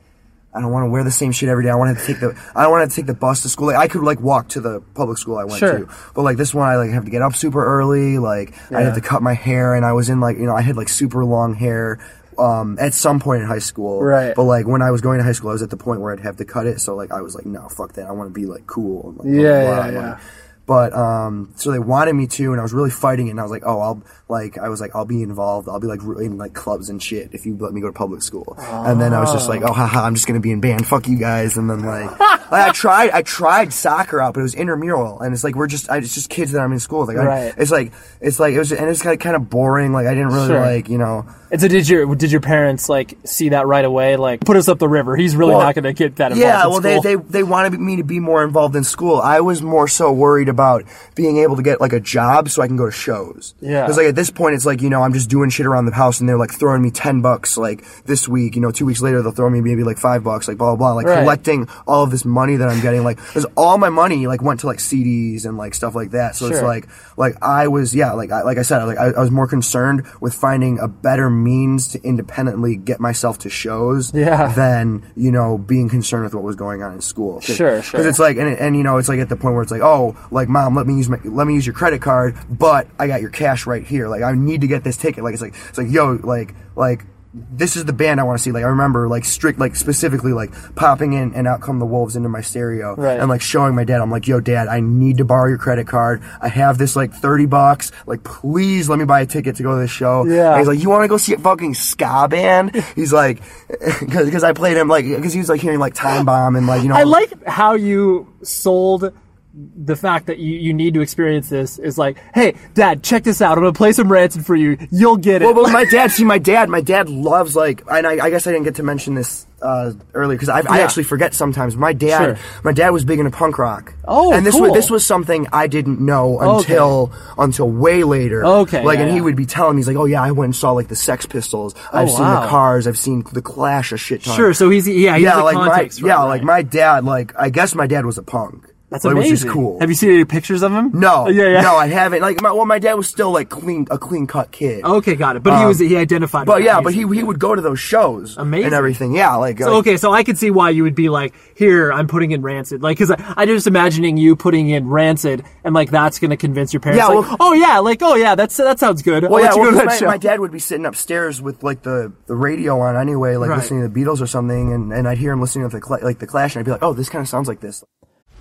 I don't want to wear the same shit every day. I want to take the I don't want to take the bus to school. Like I could like walk to the public school I went Sure. to, but like this one I like have to get up super early. Like I Yeah. have to cut my hair, and I was in like you know I had like super long hair. Um, at some point in high school, Right. But like when I was going to high school, I was at the point where I'd have to cut it. So like I was like, no, fuck that. I want to be like cool. And, like, blah, Yeah, blah, yeah, blah. yeah. But um, so they wanted me to, and I was really fighting it. And I was like, oh, I'll like I was like, I'll be involved. I'll be like in like clubs and shit if you let me go to public school. And then I was just like, oh, haha, I'm just gonna be in band. Fuck you guys. And then like, [LAUGHS] like, I tried, I tried soccer out, but it was intramural, and it's like we're just, I, it's just kids that I'm in school. Like, I- Right. it's like, it's like it was, and it's kind of, kind of boring. Like I didn't really Sure. like, you know. And so did your did your parents like see that right away? Like, put us up the river. He's really Well, not to get that involved. Yeah, well, they, they they wanted me to be more involved in school. I was more so worried about being able to get like a job so I can go to shows. Yeah. because like at this point, it's like you know I'm just doing shit around the house, and they're like throwing me ten bucks like this week. You know, two weeks later they'll throw me maybe like five bucks, like blah blah blah. Like Right. collecting all of this money that I'm getting, like because all my money like went to like CDs and like stuff like that. So it's like like I was yeah like I, like I said like I, I was more concerned with finding a better means to independently get myself to shows Yeah. than you know being concerned with what was going on in school. Cause, Sure, sure. Because it's like and, and you know it's like at the point where it's like oh like mom let me use my let me use your credit card but I got your cash right here like I need to get this ticket like it's like it's like yo like like this is the band I want to see. Like I remember like strict like specifically like popping in and out come the wolves into my stereo Right. and like showing my dad. I'm like, yo, dad, I need to borrow your credit card. I have this like thirty bucks. Like, please let me buy a ticket to go to the show. Yeah. And he's like, you want to go see a fucking ska band? [LAUGHS] He's like, [LAUGHS] because I played him like because he was like hearing like Time Bomb and like you know I like how you sold the fact that you, you need to experience this is like, hey, dad, check this out. I'm gonna play some Rancid for you. You'll get it. Well, but my [LAUGHS] dad, see, my dad, my dad loves like, and I, I guess I didn't get to mention this uh, earlier because I, I actually forget sometimes. My dad, Sure. my dad was big into punk rock. Oh, and this cool. was this was something I didn't know Okay. until until way later. Okay, like, yeah, and he would be telling me, he's like, oh yeah, I went and saw like the Sex Pistols. I've seen Oh, wow. the Cars. I've seen the Clash a shit ton. Sure, so he's- yeah, he has yeah, like my context for it, yeah, right. like my dad, like I guess my dad was a punk. That's like, amazing. Which is cool. Have you seen any pictures of him? no, Yeah, yeah. no, I haven't. Like, my, well, my dad was still like clean, a clean cut kid. Okay, got it. But he Um, was he identified. But yeah, that but he he would go to those shows Amazing. and everything. Yeah, like So uh, okay, so I could see why you would be like, here, I'm putting in Rancid, like, because I, I'm just imagining you putting in Rancid, and like that's going to convince your parents. Yeah, like, well- oh yeah, like oh yeah, that's that sounds good. I'll Well, yeah, well, go to 'cause that my, my dad would be sitting upstairs with like the, the radio on anyway, like Right. listening to the Beatles or something, and, and I'd hear him listening to the like the Clash, and I'd be like, oh, this kind of sounds like this.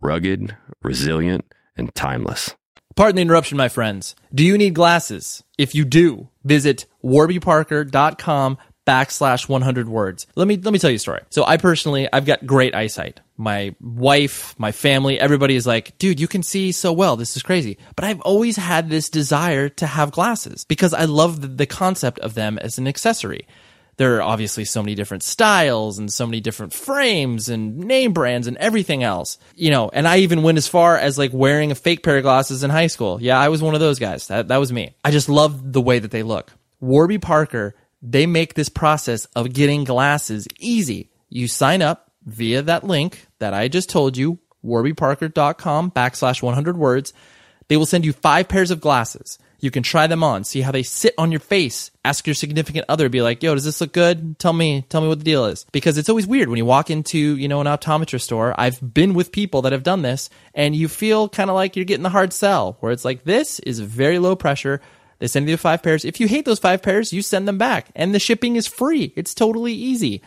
rugged, resilient, and timeless. Pardon the interruption, my friends. Do you need glasses? If you do, visit warbyparker.com backslash 100 words. Let me, let me tell you a story. So I personally, I've got great eyesight. My wife, my family, everybody is like, dude, you can see so well. This is crazy. But I've always had this desire to have glasses because I love the, the concept of them as an accessory there are obviously so many different styles and so many different frames and name brands and everything else. You know, and I even went as far as like wearing a fake pair of glasses in high school. Yeah, I was one of those guys. That that was me. I just love the way that they look. Warby Parker, they make this process of getting glasses easy. You sign up via that link that I just told you, warbyparker.com backslash 100 words. They will send you five pairs of glasses. You can try them on, see how they sit on your face. Ask your significant other, be like, "Yo, does this look good? Tell me, tell me what the deal is." Because it's always weird when you walk into, you know, an optometrist store. I've been with people that have done this, and you feel kind of like you're getting the hard sell, where it's like, "This is very low pressure." They send you five pairs. If you hate those five pairs, you send them back, and the shipping is free. It's totally easy.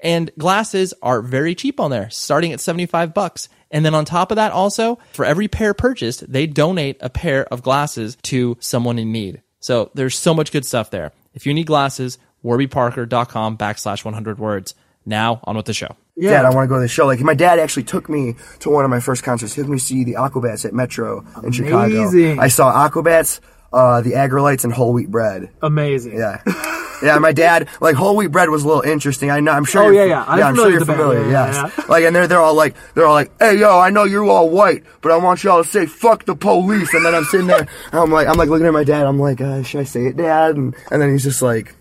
And glasses are very cheap on there, starting at 75 bucks. And then on top of that, also, for every pair purchased, they donate a pair of glasses to someone in need. So there's so much good stuff there. If you need glasses, warbyparker.com backslash 100 words. Now on with the show. Yeah, Dad, I want to go to the show. Like my dad actually took me to one of my first concerts. He took me to see the Aquabats at Metro in Chicago. I saw Aquabats, uh, the Aggrolites, and Whole Wheat Bread. Amazing. Yeah. [LAUGHS] Yeah, my dad like whole wheat bread was a little interesting. I know. I'm sure. Oh, yeah, yeah. I'm I'm sure familiar you're band. familiar. Yeah, yeah. Like, and they're they're all like they're all like, "Hey, yo, I know you're all white, but I want y'all to say fuck the police." And then I'm sitting there, and [LAUGHS] I'm like, I'm like looking at my dad. I'm like, uh, "Should I say it, Dad?" And and then he's just like,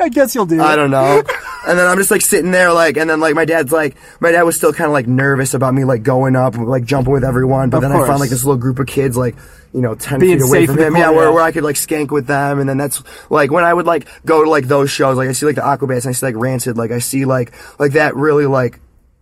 I guess you'll do. I don't know. [LAUGHS] and then I'm just like sitting there, like, and then like my dad's like, my dad was still kind of like nervous about me like going up, and, like jumping with everyone. But Of then I found like this little group of kids, like, you know, ten Being feet away safe from in the him. Yeah, where, yeah. where I could like skank with them. And then that's like when I would like go to like those shows, like I see like the Aquabats, and I see like Rancid, like I see like like that really like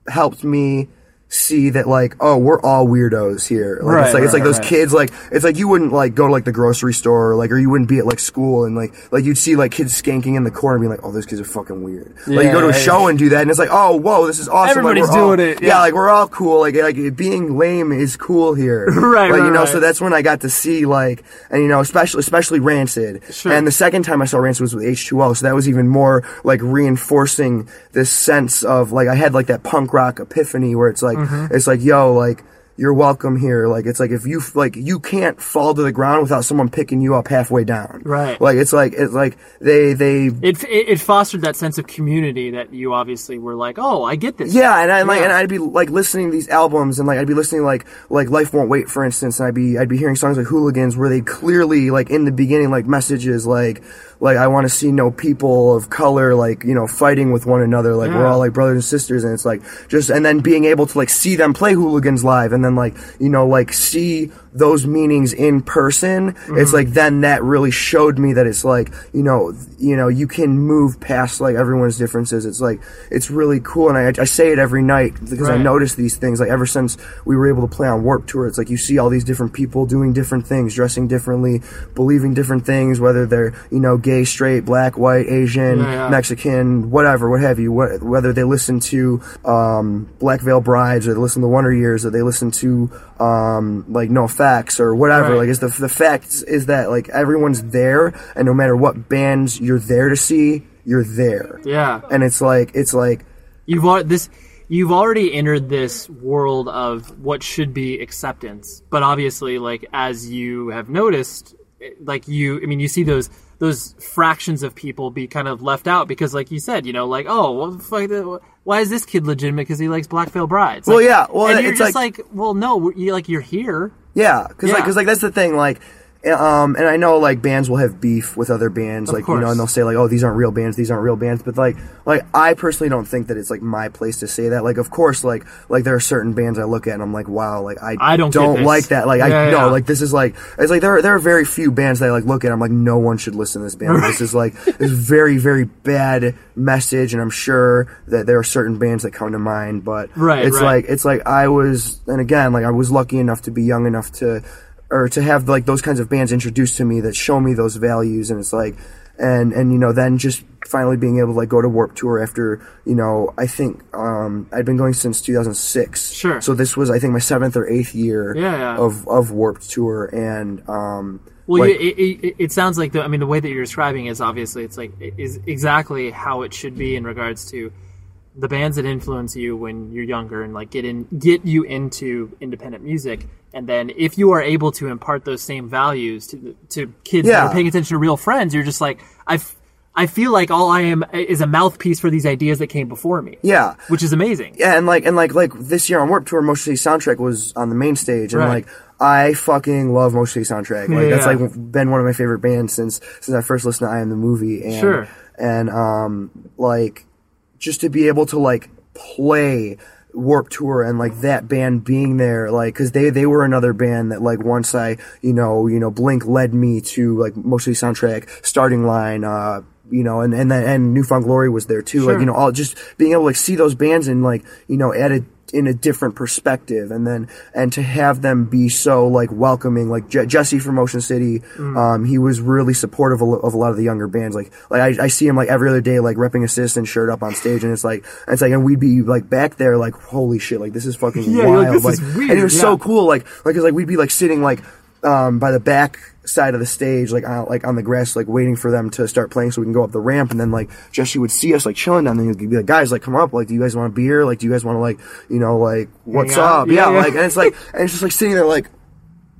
helped me see that like oh we're all weirdos here like Right, it's like it's like those right. kids like it's like you wouldn't like go to like the grocery store or like or you wouldn't be at like school and like like you'd see like kids skanking in the corner and be like oh those kids are fucking weird yeah, like you go to a show and do that and it's like oh whoa this is awesome Like, Everybody's all- doing it, yeah. yeah. like we're all cool like like being lame is cool here [LAUGHS] Right, like you know right. so that's when I got to see like and you know especially especially Rancid Sure. and the second time I saw Rancid was with H2O so that was even more like reinforcing this sense of like I had like that punk rock epiphany where it's like Mm-hmm. it's like yo like you're welcome here like it's like if you like you can't fall to the ground without someone picking you up halfway down Right. like it's like it's like they they It, it it fostered that sense of community that you obviously were like, oh, I get this. Yeah, and I like, and I'd be like listening to these albums, and like I'd be listening like like Life Won't Wait, for instance, and I'd be I'd be hearing songs like Hooligans where they clearly like in the beginning like messages like like I want to see no people of color like you know fighting with one another like we're all like brothers and sisters, and it's like just and then being able to like see them play Hooligans live, and then like you know like see those meanings in person it's like then that really showed me that it's like you know you know you can move past like everyone's differences. It's like it's really cool and i, I say it every night because i notice these things. Like ever since we were able to play on Warped Tour it's like you see all these different people doing different things dressing differently believing different things whether they're you know gay straight black white asian Yeah, yeah. mexican whatever what have you. What, whether they listen to um, black veil brides or they listen to wonder years or they listen to um, like NOFX or whatever Right. like it's the, the fact is that like everyone's there and no matter what bands you're there to see you're there Yeah. and it's like it's like You've al- this you've already entered this world of what should be acceptance, but obviously, like as you have noticed, like you, I mean, you see those those fractions of people be kind of left out because, like you said, you know, like oh, well, fuck why is this kid legitimate because he likes Black Veil Brides? Well, yeah, well, and you're it's just like- like, well, no, you like you're here. Yeah, because like, Yeah. 'cause, like that's the thing. Like, um, and I know like bands will have beef with other bands, Of like you know, and they'll say like, "Oh, these aren't real bands. These aren't real bands." But like, like I personally don't think that it's like my place to say that. Like, of course, like like there are certain bands I look at and I'm like, "Wow, like I, I don't this. like that." Like Yeah, I yeah. know, like this is like it's like there are, there are very few bands that I like look at. I'm like, no one should listen to this band. This is like [LAUGHS] this very very bad message, and I'm sure that there are certain bands that come to mind, but Right, it's right. like it's like I was, and again, like I was lucky enough to be young enough to, or to have like those kinds of bands introduced to me that show me those values, and it's like, and and you know, then just finally being able to like go to Warped Tour after you know, I think um I'd been going since 2006. Sure. So this was I think my seventh or eighth year Yeah, yeah. of of Warped Tour, and um. Well, like- it, it, it sounds like the. I mean, the way that you're describing is obviously it's like it is exactly how it should be in regards to the bands that influence you when you're younger and like get in get you into independent music. And then if you are able to impart those same values to to kids that are paying attention to real friends, you're just like I. f- I feel like all I am is a mouthpiece for these ideas that came before me. Yeah. which is amazing. Yeah, and like and like like this year on Warped Tour, Motion City soundtrack was on the main stage, and Right. like I fucking love Motion City soundtrack. Like that's like been one of my favorite bands since since I first listened to I Am the Movie. And, Sure. And um like just to be able to like play Warped Tour and like that band being there, like, cause they, they were another band that like once I, you know, you know, Blink led me to like Motion City Soundtrack, starting line, uh, you know, and, and then, and New Found Glory was there too. Sure. Like, you know, all just being able to like see those bands and like, you know, at a, in a different perspective. And then and to have them be so like welcoming like Je- Jesse from Motion City Mm. um he was really supportive of, a of a lot of the younger bands. Like like I, I see him like every other day like repping assistant shirt up on stage. And it's like it's like and we'd be like back there like holy shit like this is fucking Yeah, wild. like, like and it was so cool like like 'cause, like we'd be like sitting like um by the back side of the stage like on, like on the grass like waiting for them to start playing so we can go up the ramp. And then like Jesse would see us like chilling down there. And he'd be like guys like come up. Like do you guys want a beer? Like do you guys want to like you know like what's up? Yeah, yeah, yeah. like and it's like and it's just like sitting there like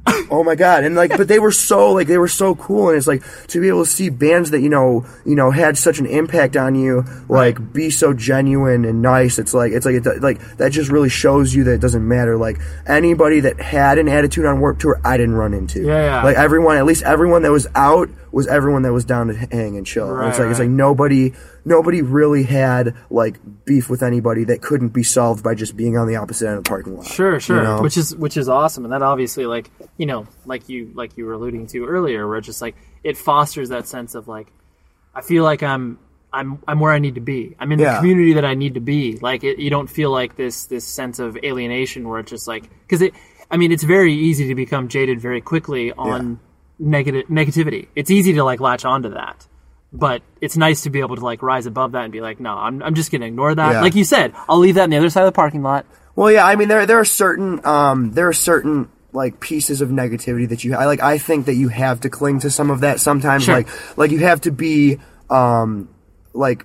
[LAUGHS] oh my god. And like but they were so like they were so cool. And it's like to be able to see bands that you know you know had such an impact on you like be so genuine and nice. It's like it's like it, like that just really shows you that it doesn't matter. Like anybody that had an attitude on Warped Tour i didn't run into. Yeah, yeah. like everyone at least everyone that was out was everyone that was down to hang and chill And it's Right, like it's like nobody nobody really had like beef with anybody that couldn't be solved by just being on the opposite end of the parking lot Sure, sure. you know? Which is which is awesome, and that obviously, like you know, like you like you were alluding to earlier, where it's just like it fosters that sense of like, I feel like I'm I'm I'm where I need to be. I'm in the Yeah. community that I need to be. Like it, you don't feel like this this sense of alienation where it's just like because it. I mean, it's very easy to become jaded very quickly on negative negativity. It's easy to like latch onto that. But it's nice to be able to like rise above that and be like, no, I'm, I'm just gonna ignore that. Yeah. Like you said, I'll leave that on the other side of the parking lot. Well, yeah, I mean there there are certain um there are certain like pieces of negativity that you I like I think that you have to cling to some of that sometimes Sure. like like you have to be um like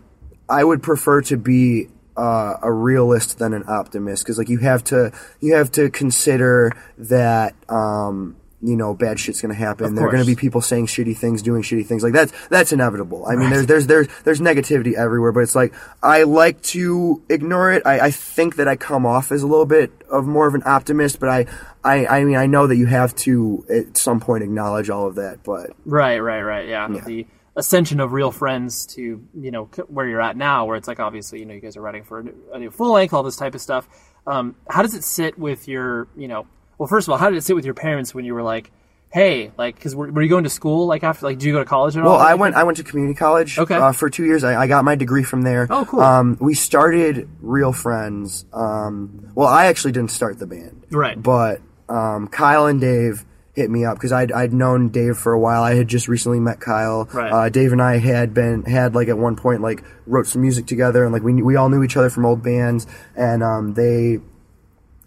I would prefer to be uh, a realist than an optimist because like you have to you have to consider that um you know bad shit's gonna happen there are gonna be people saying shitty things doing shitty things like that's that's inevitable i mean there's there's there's there's negativity everywhere but it's like i like to ignore it i, I think that i come off as a little bit of more of an optimist but i i i mean i know that you have to at some point acknowledge all of that but Right, right, right. Yeah. The ascension of real friends to you know where you're at now, where it's like obviously you know you guys are writing for a new, a new full length, all this type of stuff. Um, how does it sit with your you know? Well, first of all, how did it sit with your parents when you were like, hey, like, because were, were you going to school like after like, do you go to college at all? Well, I went. I went to community college. Okay. Uh, for two years, I, I got my degree from there. Oh, cool. Um, we started Real Friends. Um, well, I actually didn't start the band. Right. But um, Kyle and Dave hit me up because I'd, I'd known Dave for a while. I had just recently met Kyle. Right. Uh, Dave and I had been had like at one point like wrote some music together and like we we all knew each other from old bands and um, they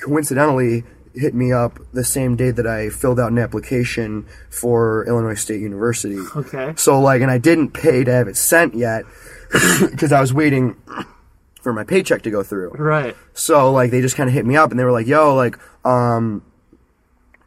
coincidentally hit me up the same day that I filled out an application for Illinois State University. Okay. So like, and I didn't pay to have it sent yet [COUGHS] because I was waiting for my paycheck to go through. Right. So like, they just kind of hit me up and they were like, "Yo, like, um,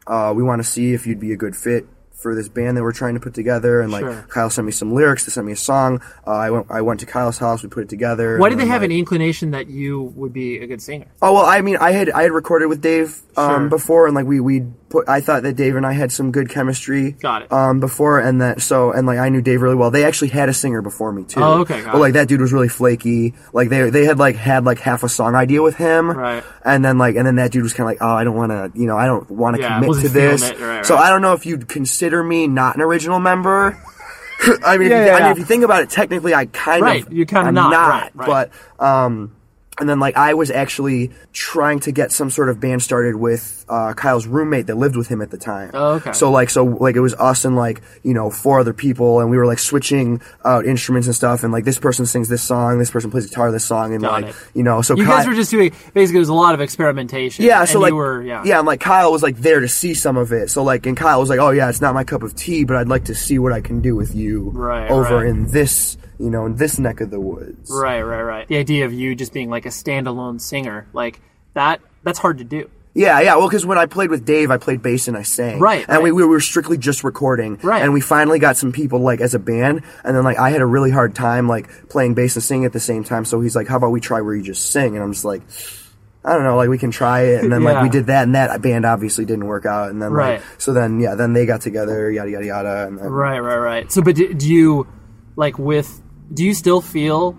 uh, we want to see if you'd be a good fit." For this band that we're trying to put together, and like Sure. Kyle sent me some lyrics, they sent me a song. Uh, I went, I went to Kyle's house, we put it together. Why did they have like- an inclination that you would be a good singer? Oh well, I mean, I had I had recorded with Dave um, Sure. before, and like we we put. I thought that Dave and I had some good chemistry. Got it. Um, before, and that so and like I knew Dave really well. They actually had a singer before me too. Oh, okay, But like it. that dude was really flaky. Like they they had like had like half a song idea with him. Right. And then like and then that dude was kind of like, oh, I don't want to, you know, I don't want to Yeah, commit to this. it, right, So. I don't know if you'd consider me not an original member. [LAUGHS] I mean, Yeah, if you, yeah, I mean, if you think about it, technically, I kind Right, of, you're kinda not, not, right, right. but um, and then like I was actually trying to get some sort of band started with uh, Kyle's roommate that lived with him at the time. Oh, okay. So like so like it was us and like you know four other people, and we were like switching out instruments and stuff, and like this person sings this song, this person plays guitar this song, and Got like it. you know so You guys were just doing basically. There's a lot of experimentation. yeah, so and like you were yeah. yeah, and like Kyle was like there to see some of it. So like, and Kyle was like, "Oh yeah, it's not my cup of tea, but I'd like to see what I can do with you Right, over right. in this, you know, in this neck of the woods." Right, right, right. The idea of you just being like a standalone singer, like that, that's hard to do. Yeah, yeah. Well, because when I played with Dave, I played bass and I sang. Right, And we, we were strictly just recording. Right. And we finally got some people like as a band, and then like I had a really hard time like playing bass and singing at the same time. So he's like, "How about we try where you just sing?" And I'm just like. I don't know, like we can try it, and then Yeah. like we did that, and that band obviously didn't work out, and then Right. like so then yeah, then they got together, yada yada yada, and then Right, right, right. So, but do, do you like with? Do you still feel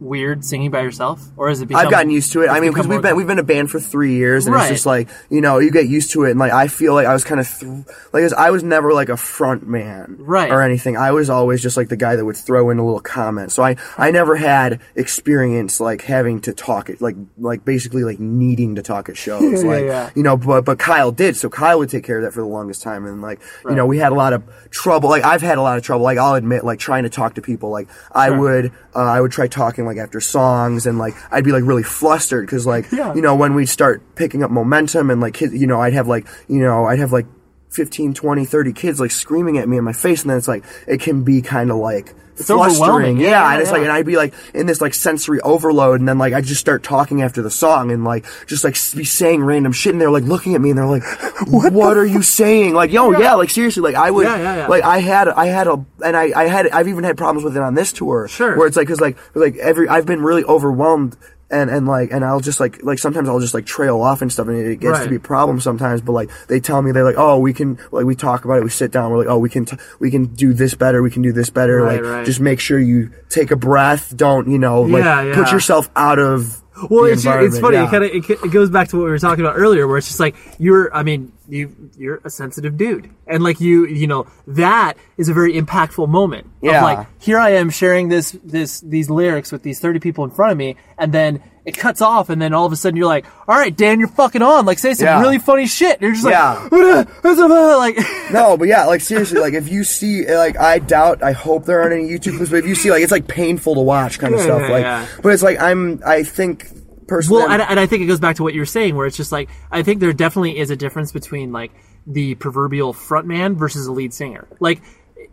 weird singing by yourself, or is it? Become, I've gotten used to it. I mean, because we've been we've been a band for three years, and Right. it's just like you know, you get used to it, and like I feel like I was kind of th- like I was never like a front man, Right. or anything. I was always just like the guy that would throw in a little comment. So I I never had experience like having to talk it, like like basically like needing to talk at shows, [LAUGHS] Yeah, like yeah. you know. But but Kyle did, so Kyle would take care of that for the longest time, and like you know, we had a lot of trouble. Like I've had a lot of trouble. Like I'll admit, like trying to talk to people. Like I Sure. would uh, I would try talking like after songs, and like I'd be like really flustered because like Yeah. you know when we'd start picking up momentum and like kids, you know I'd have like you know I'd have like 15, 20, 30 kids like screaming at me in my face, and then it's like it can be kind of like. It's flustering. yeah, Yeah, and it's yeah. like, and I'd be like in this like sensory overload, and then like I just start talking after the song, and like just like be saying random shit, and they're like looking at me, and they're like, [GASPS] "What, are you saying?" Like, yo, yeah. like seriously, like I would, Yeah, yeah, yeah. like I had, I had a, and I, I had, I've even had problems with it on this tour, Sure. where it's like, cause like, like every, I've been really overwhelmed. And, and like and I'll just like like sometimes I'll just like trail off and stuff and it gets to be a problem sometimes but like they tell me they're like oh we can like we talk about it we sit down we're like oh we can t- we can do this better we can do this better Right, like right. just make sure you take a breath don't you know like Yeah, yeah. put yourself out of Well, it's, it's funny. yeah. It kind of it, it goes back to what we were talking about earlier, where it's just like you're. I mean, you you're a sensitive dude, and like you, you know, that is a very impactful moment. Yeah. Of like here I am sharing this this these lyrics with these thirty people in front of me, and then it cuts off, and then all of a sudden you're like, all right, Dan, you're fucking on. Like say some Yeah. really funny shit. And you're just like, Yeah. [LAUGHS] like, [LAUGHS] like no, but yeah, like seriously, like if you see, like I doubt, I hope there aren't any YouTube clips, but if you see, like it's like painful to watch kind of Yeah, stuff. like, but it's like I'm, I think personally, Well, and, and I think it goes back to what you were saying, where it's just like I think there definitely is a difference between like the proverbial frontman versus a lead singer. Like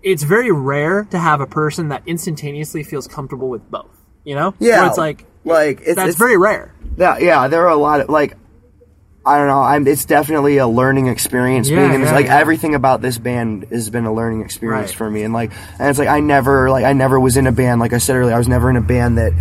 it's very rare to have a person that instantaneously feels comfortable with both. You know? Yeah, Where it's like like it's, that's it's- very rare. Yeah, yeah, there are a lot of like I don't know. I'm. It's definitely a learning experience. Yeah, being in this, yeah, like yeah. everything about this band has been a learning experience Right. for me. And like, and it's like I never, like, I never was in a band. Like I said earlier, I was never in a band that,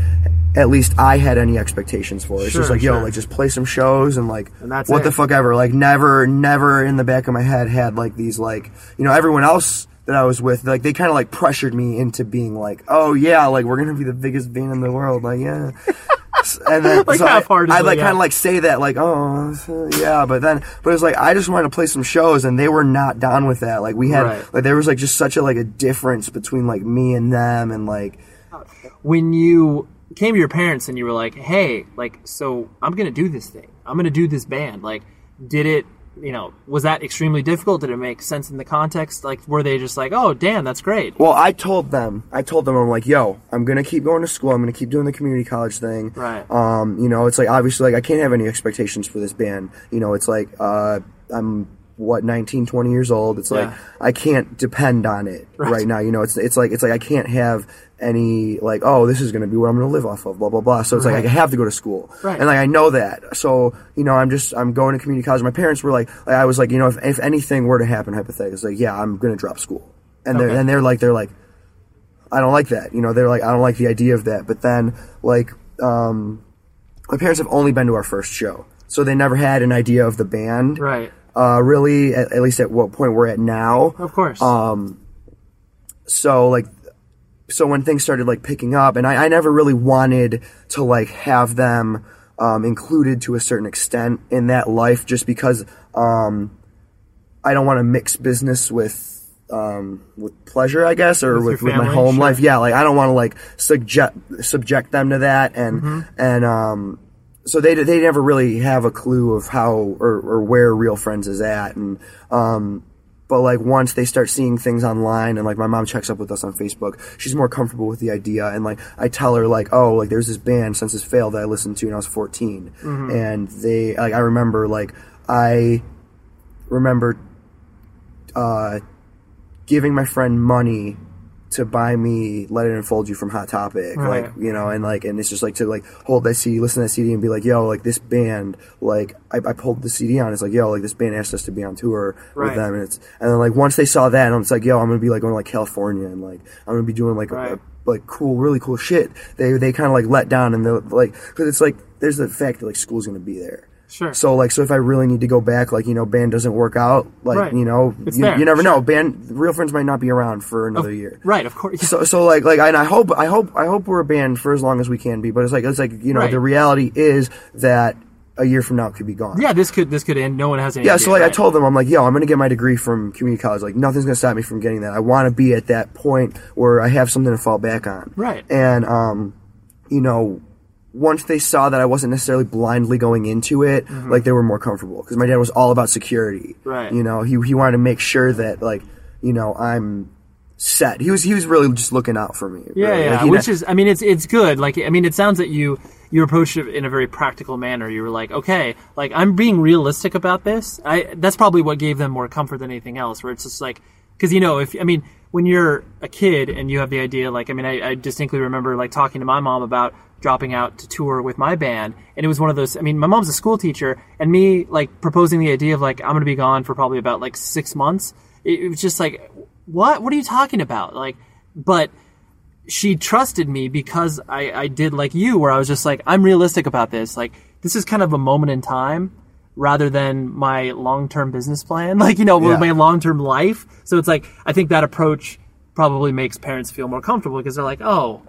at least I had any expectations for. It's Sure, just like, yo, like just play some shows and like, And what it. the fuck ever. Like never, never in the back of my head had like these like, you know, everyone else that I was with, like they kind of like pressured me into being like, oh yeah, like we're gonna be the biggest band in the world. Like yeah. [LAUGHS] and then Like so I, I like yeah. kind of like say that like oh yeah but then but it's like I just wanted to play some shows and they were not down with that like we had Right. like there was like just such a like a difference between like me and them and like When you came to your parents and you were like, "Hey, like, so I'm gonna do this thing. I'm gonna do this band." Like, did it? You know, was that extremely difficult? Did it make sense in the context? Like, were they just like, "Oh, Dan, that's great." well I told them I told them I'm like yo I'm gonna keep going to school I'm gonna keep doing the community college thing Right. um you know it's like obviously like I can't have any expectations for this band you know it's like uh I'm what 19 20 years old it's like Yeah. I can't depend on it Right. right. now you know it's it's like it's like I can't have any like oh this is going to be what I'm going to live off of blah blah blah. So it's like I have to go to school. Right. and like I know that. So you know I'm just I'm going to community college. My parents were like, like I was like you know if, if anything were to happen hypothetically it's like yeah I'm going to drop school. And they're and they're like they're like I don't like that. You know they're like I don't like the idea of that. But then like um my parents have only been to our first show. So they never had an idea of the band Right. uh really at, at least at what point we're at now. Of course. um, so like, so when things started like picking up, and I, I never really wanted to like have them um, included to a certain extent in that life, just because um, I don't want to mix business with um, with pleasure, I guess, or With with, with my home sure. life. Yeah, like I don't want to like subject subject them to that, and Mm-hmm. and um, so they they never really have a clue of how or, or where Real Friends is at, and um, but like once they start seeing things online, and like my mom checks up with us on Facebook, she's more comfortable with the idea, and like I tell her like, oh, like there's this band Senses Fail that I listened to when I was 14, Mm-hmm. and they like I remember like I remember uh, giving my friend money to buy me "Let It Enfold You" from Hot Topic, Right. like you know, and like, and it's just like to like hold that CD, listen to that CD, and be like, yo, like this band, like I, I pulled the CD on, it's like, yo, like this band asked us to be on tour Right. with them, and it's and then like once they saw that, and it's like, yo, I'm gonna be like going to like California, and like I'm gonna be doing like Right. a, like cool, really cool shit. They they kind of like let down, and they're like, because it's like there's the fact that like school's gonna be there. Sure. So like, so if I really need to go back, like you know, band doesn't work out, like Right. you know, It's you, you never sure. know. Band, real friends might not be around for another year. Right, of course. So, so like, like, and I hope, I hope, I hope we're a band for as long as we can be. But it's like, it's like, you know, Right. the reality is that a year from now it could be gone. Yeah, this could this could end. No one has any. Yeah, idea, so like I told them, I'm like, yo, I'm gonna get my degree from community college. Like nothing's gonna stop me from getting that. I want to be at that point where I have something to fall back on. Right. And um, you know, once they saw that I wasn't necessarily blindly going into it, like they were more comfortable because my dad was all about security. Mm-hmm. Right. You know, he he wanted to make sure that like, you know, I'm set. He was he was really just looking out for me. Yeah, really. yeah. Like, Which is, I mean, it's it's good. Like, I mean, it sounds that you you approached it in a very practical manner. You were like, okay, like I'm being realistic about this. I that's probably what gave them more comfort than anything else. Where it's just like, because you know, if I mean, when you're a kid and you have the idea, like, I mean, I, I distinctly remember like talking to my mom about dropping out to tour with my band, and it was one of those. I mean, my mom's a school teacher, and me like proposing the idea of like I'm going to be gone for probably about like six months. It, it was just like, what? What are you talking about? Like, but she trusted me because I, I did like you, where I was just like, I'm realistic about this. Like, this is kind of a moment in time rather than my long term business plan, [LAUGHS] like, you know, Yeah. my long term life. So it's like, I think that approach probably makes parents feel more comfortable because they're like, oh,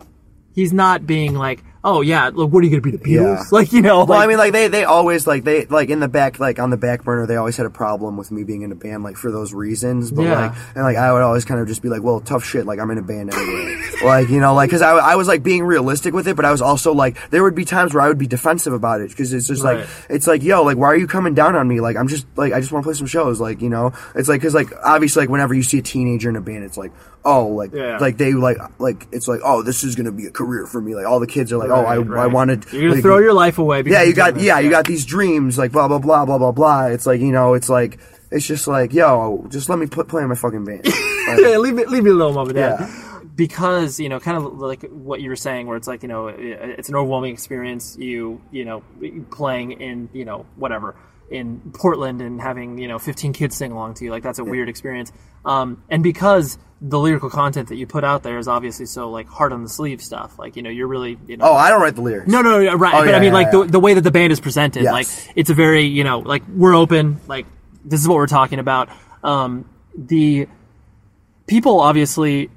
he's not being like, oh, yeah, look, what are you to be, the Beatles? Yeah. [LAUGHS] Like, you know, Well, like, I mean, like they, they always like they like in the back like on the back burner they always had a problem with me being in a band like for those reasons. But Yeah. like and like I would always kind of just be like, well, tough shit. Like I'm in a band anyway. [LAUGHS] like you know, like because I, I was like being realistic with it, but I was also like there would be times where I would be defensive about it because it's just Right. like it's like yo, like why are you coming down on me? Like I'm just like I just want to play some shows. Like you know, it's like because like obviously like whenever you see a teenager in a band, it's like oh like Yeah. like they like like it's like oh this is gonna be a career for me. Like all the kids are like oh I Right, I wanted you're to like, throw your life away. because yeah, you got doing yeah, you got these dreams, like blah blah blah blah blah blah. It's like you know, it's like it's just like yo, just let me put play in my fucking band. [LAUGHS] Like, yeah, leave me, leave me alone, mom and dad. Yeah. Because you know, kind of like what you were saying, where it's like you know, it's an overwhelming experience. You you know, playing in you know whatever in Portland and having you know 15 kids sing along to you, like that's a weird experience. Um, and because the lyrical content that you put out there is obviously so like hard on the sleeve stuff, like you know, you're really you know. oh, I don't write the lyrics. No, no, no, right. Oh, but yeah, I mean, yeah, like yeah. the the way that the band is presented, Yes. like it's a very you know, like we're open, like this is what we're talking about. Um, the people obviously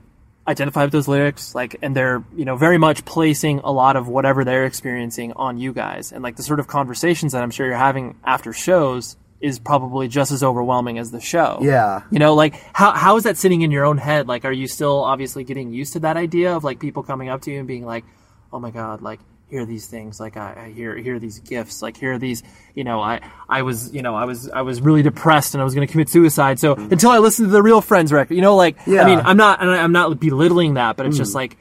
identify with those lyrics, like, and they're you know very much placing a lot of whatever they're experiencing on you guys, and like the sort of conversations that I'm sure you're having after shows is probably just as overwhelming as the show. Yeah. You know, like how how is that sitting in your own head? Like, are you still obviously getting used to that idea of like people coming up to you and being like, "Oh my god, like hear these things, like I, I hear hear these gifts, like hear these, you know, I I was you know I was I was really depressed and I was going to commit suicide. So mm-hmm. until I listened to the Real Friends record, you know, like I mean, I'm not and I'm not belittling that, but it's mm. just like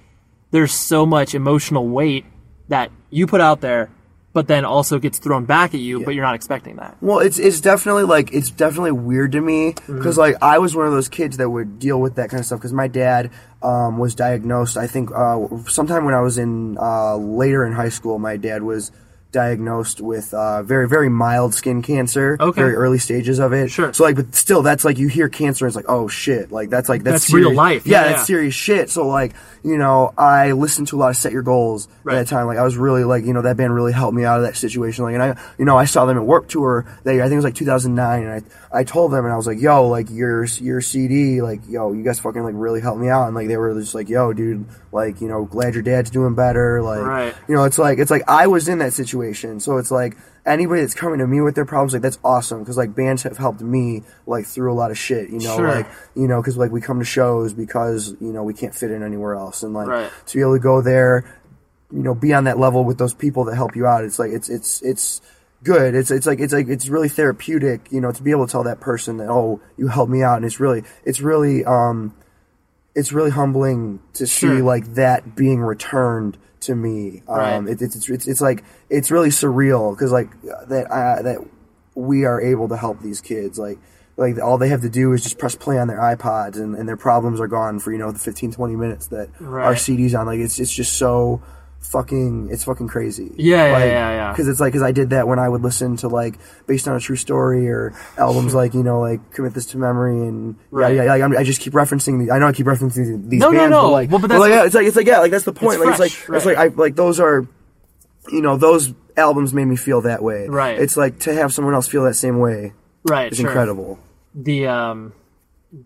there's so much emotional weight that you put out there, but then also gets thrown back at you, but you're not expecting that. Well, it's it's definitely like it's definitely weird to me because like I was one of those kids that would deal with that kind of stuff because my dad um, was diagnosed. I think uh, sometime when I was in uh, later in high school, my dad was diagnosed with uh, very very mild skin cancer. Okay. Very early stages of it. Sure. So like, but still, that's like you hear cancer, it's like oh shit, like that's like that's, That's real life. Yeah, Yeah, that's yeah. serious shit. So like you know, I listened to a lot of Set Your Goals Right. at that time. Like I was really like you know that band really helped me out of that situation. Like and I you know I saw them at Warped Tour. They I think it was like 2009, and I I told them and I was like yo like your your CD like yo you guys fucking like really helped me out and like they were just like yo dude like you know glad your dad's doing better like Right. you know it's like it's like I was in that situation so it's like anybody that's coming to me with their problems like that's awesome because like bands have helped me like through a lot of shit you know Sure. like you know because like we come to shows because you know we can't fit in anywhere else and like Right. to be able to go there you know be on that level with those people that help you out it's like it's it's it's good it's it's like it's like it's really therapeutic you know to be able to tell that person that oh you helped me out and it's really it's really um it's really humbling to see Sure. like that being returned to me um Right. it, it's, it's it's it's like it's really surreal because like that uh, that we are able to help these kids like like all they have to do is just press play on their iPods and, and their problems are gone for you know the 15 20 minutes that Right. our CDs on like it's it's just so fucking it's fucking crazy Yeah, yeah, like, yeah, yeah. because it's like because I did that when I would listen to like based on a true story or [LAUGHS] albums like you know like commit this to memory and Right. yeah, yeah, yeah I'm- I just keep referencing the, I know I keep referencing these No, no, bands no. but like, Well, but but like, that's- yeah, it's like it's like yeah like that's the point It's like fresh, it's like it's like I like those are you know, those albums made me feel that way. Right. It's like to have someone else feel that same way Right. is sure. incredible. the um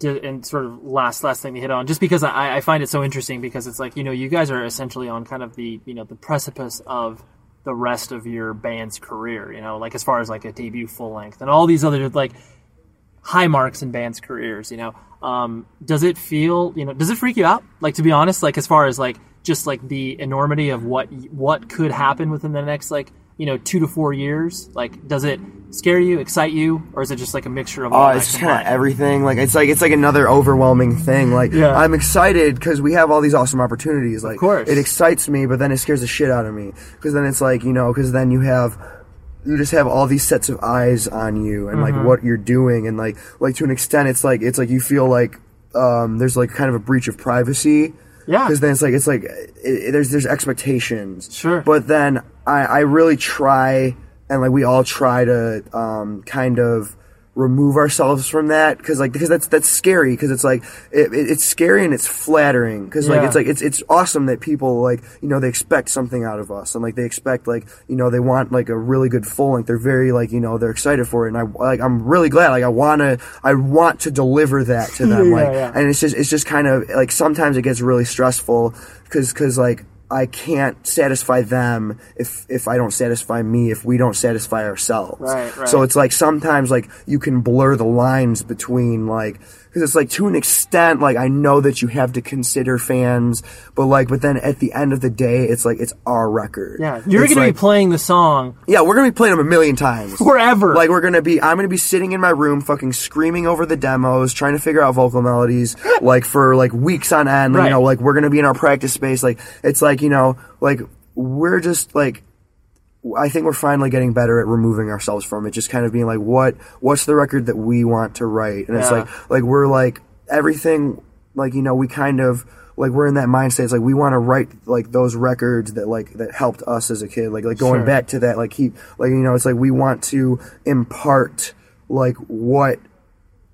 and sort of last last thing to hit on just because I, I find it so interesting because it's like you know you guys are essentially on kind of the you know the precipice of the rest of your band's career you know like as far as like a debut full length and all these other like high marks in bands careers you know. Um does it feel you know does it freak you out? Like to be honest like as far as like just like the enormity of what what could happen within the next like you know two to four years like does it scare you excite you or is it just like a mixture of all Oh, it's just kind of everything. Like it's like it's like another overwhelming thing. Like Yeah. I'm excited because we have all these awesome opportunities. Like of course. it excites me, but then it scares the shit out of me because then it's like you know because then you have you just have all these sets of eyes on you and Mhm. like what you're doing and like like to an extent it's like it's like you feel like um, there's like kind of a breach of privacy. Yeah. Because then it's like it's like it, it- there's there's expectations. Sure. But then I I really try and like we all try to um, kind of remove ourselves from that because like because that's that's scary because it's like it, it, it's scary and it's flattering because like Yeah. it's like it's it's awesome that people like you know they expect something out of us and like they expect like you know they want like a really good full length they're very like you know they're excited for it and I like I'm really glad like I want to I want to deliver that to [LAUGHS] them Yeah, like yeah. and it's just it's just kind of like sometimes it gets really stressful because because like I can't satisfy them if if I don't satisfy me if we don't satisfy ourselves. Right, right. So it's like sometimes like you can blur the lines between like because it's like to an extent like I know that you have to consider fans, but like but then at the end of the day it's like it's our record. Yeah, you're It's to like- be playing the song yeah, we're gonna be playing them a million times. [LAUGHS] forever. Like we're gonna be, I'm gonna be sitting in my room, fucking screaming over the demos, trying to figure out vocal melodies, [LAUGHS] like for like weeks on end. Right. You know, like we're gonna be in our practice space. Like it's like you know, like we're just like. I think we're finally getting better at removing ourselves from it. Just kind of being like, what, what's the record that we want to write? And it's like, like we're like everything, like you know, we kind of like we're in that mindset. It's like we want to write like those records that like that helped us as a kid. Like like going Sure. back to that, like keep like you know, it's like we want to impart like what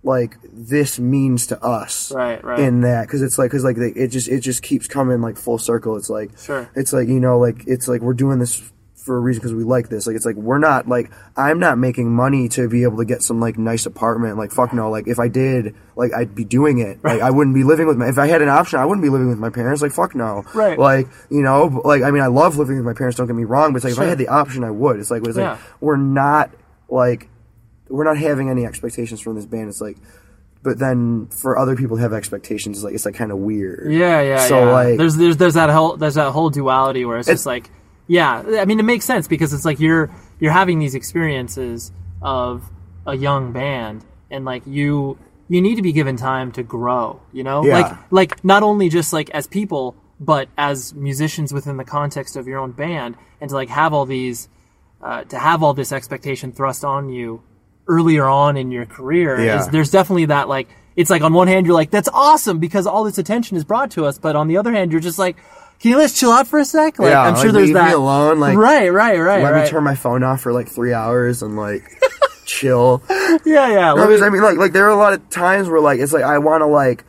like this means to us Right, right. in that because it's like because like they, it just it just keeps coming like full circle it's like Sure. it's like you know like it's like we're doing this for a reason because we like this. Like it's like we're not like i'm not making money to be able to get some like nice apartment. Like fuck no. Like if i did like i'd be doing it. Like i wouldn't be living with my if i had an option i wouldn't be living with my parents. Like fuck no. Right. like you know like i mean i love living with my parents don't get me wrong but it's like if i had the option i would. It's like it's Yeah. like we're not like we're not having any expectations from this band. It's like but then for other people to have expectations it's like it's like kind of weird. Yeah, yeah, so yeah. like there's there's there's that whole there's that whole duality where it's It's- just like yeah, I mean it makes sense because it's like you're you're having these experiences of a young band and like you you need to be given time to grow, you know? Yeah. Like like not only just like as people but as musicians within the context of your own band and to like have all these uh, to have all this expectation thrust on you earlier on in your career Yeah. is there's definitely that like it's like on one hand you're like that's awesome because all this attention is brought to us but on the other hand you're just like can you let's chill out for a sec like Yeah, i'm sure like, there's leave that me alone, like, right right right let right me turn my phone off for like three hours and like [LAUGHS] chill yeah yeah No, because me- I mean, like, like there are a lot of times where like it's like I want to like,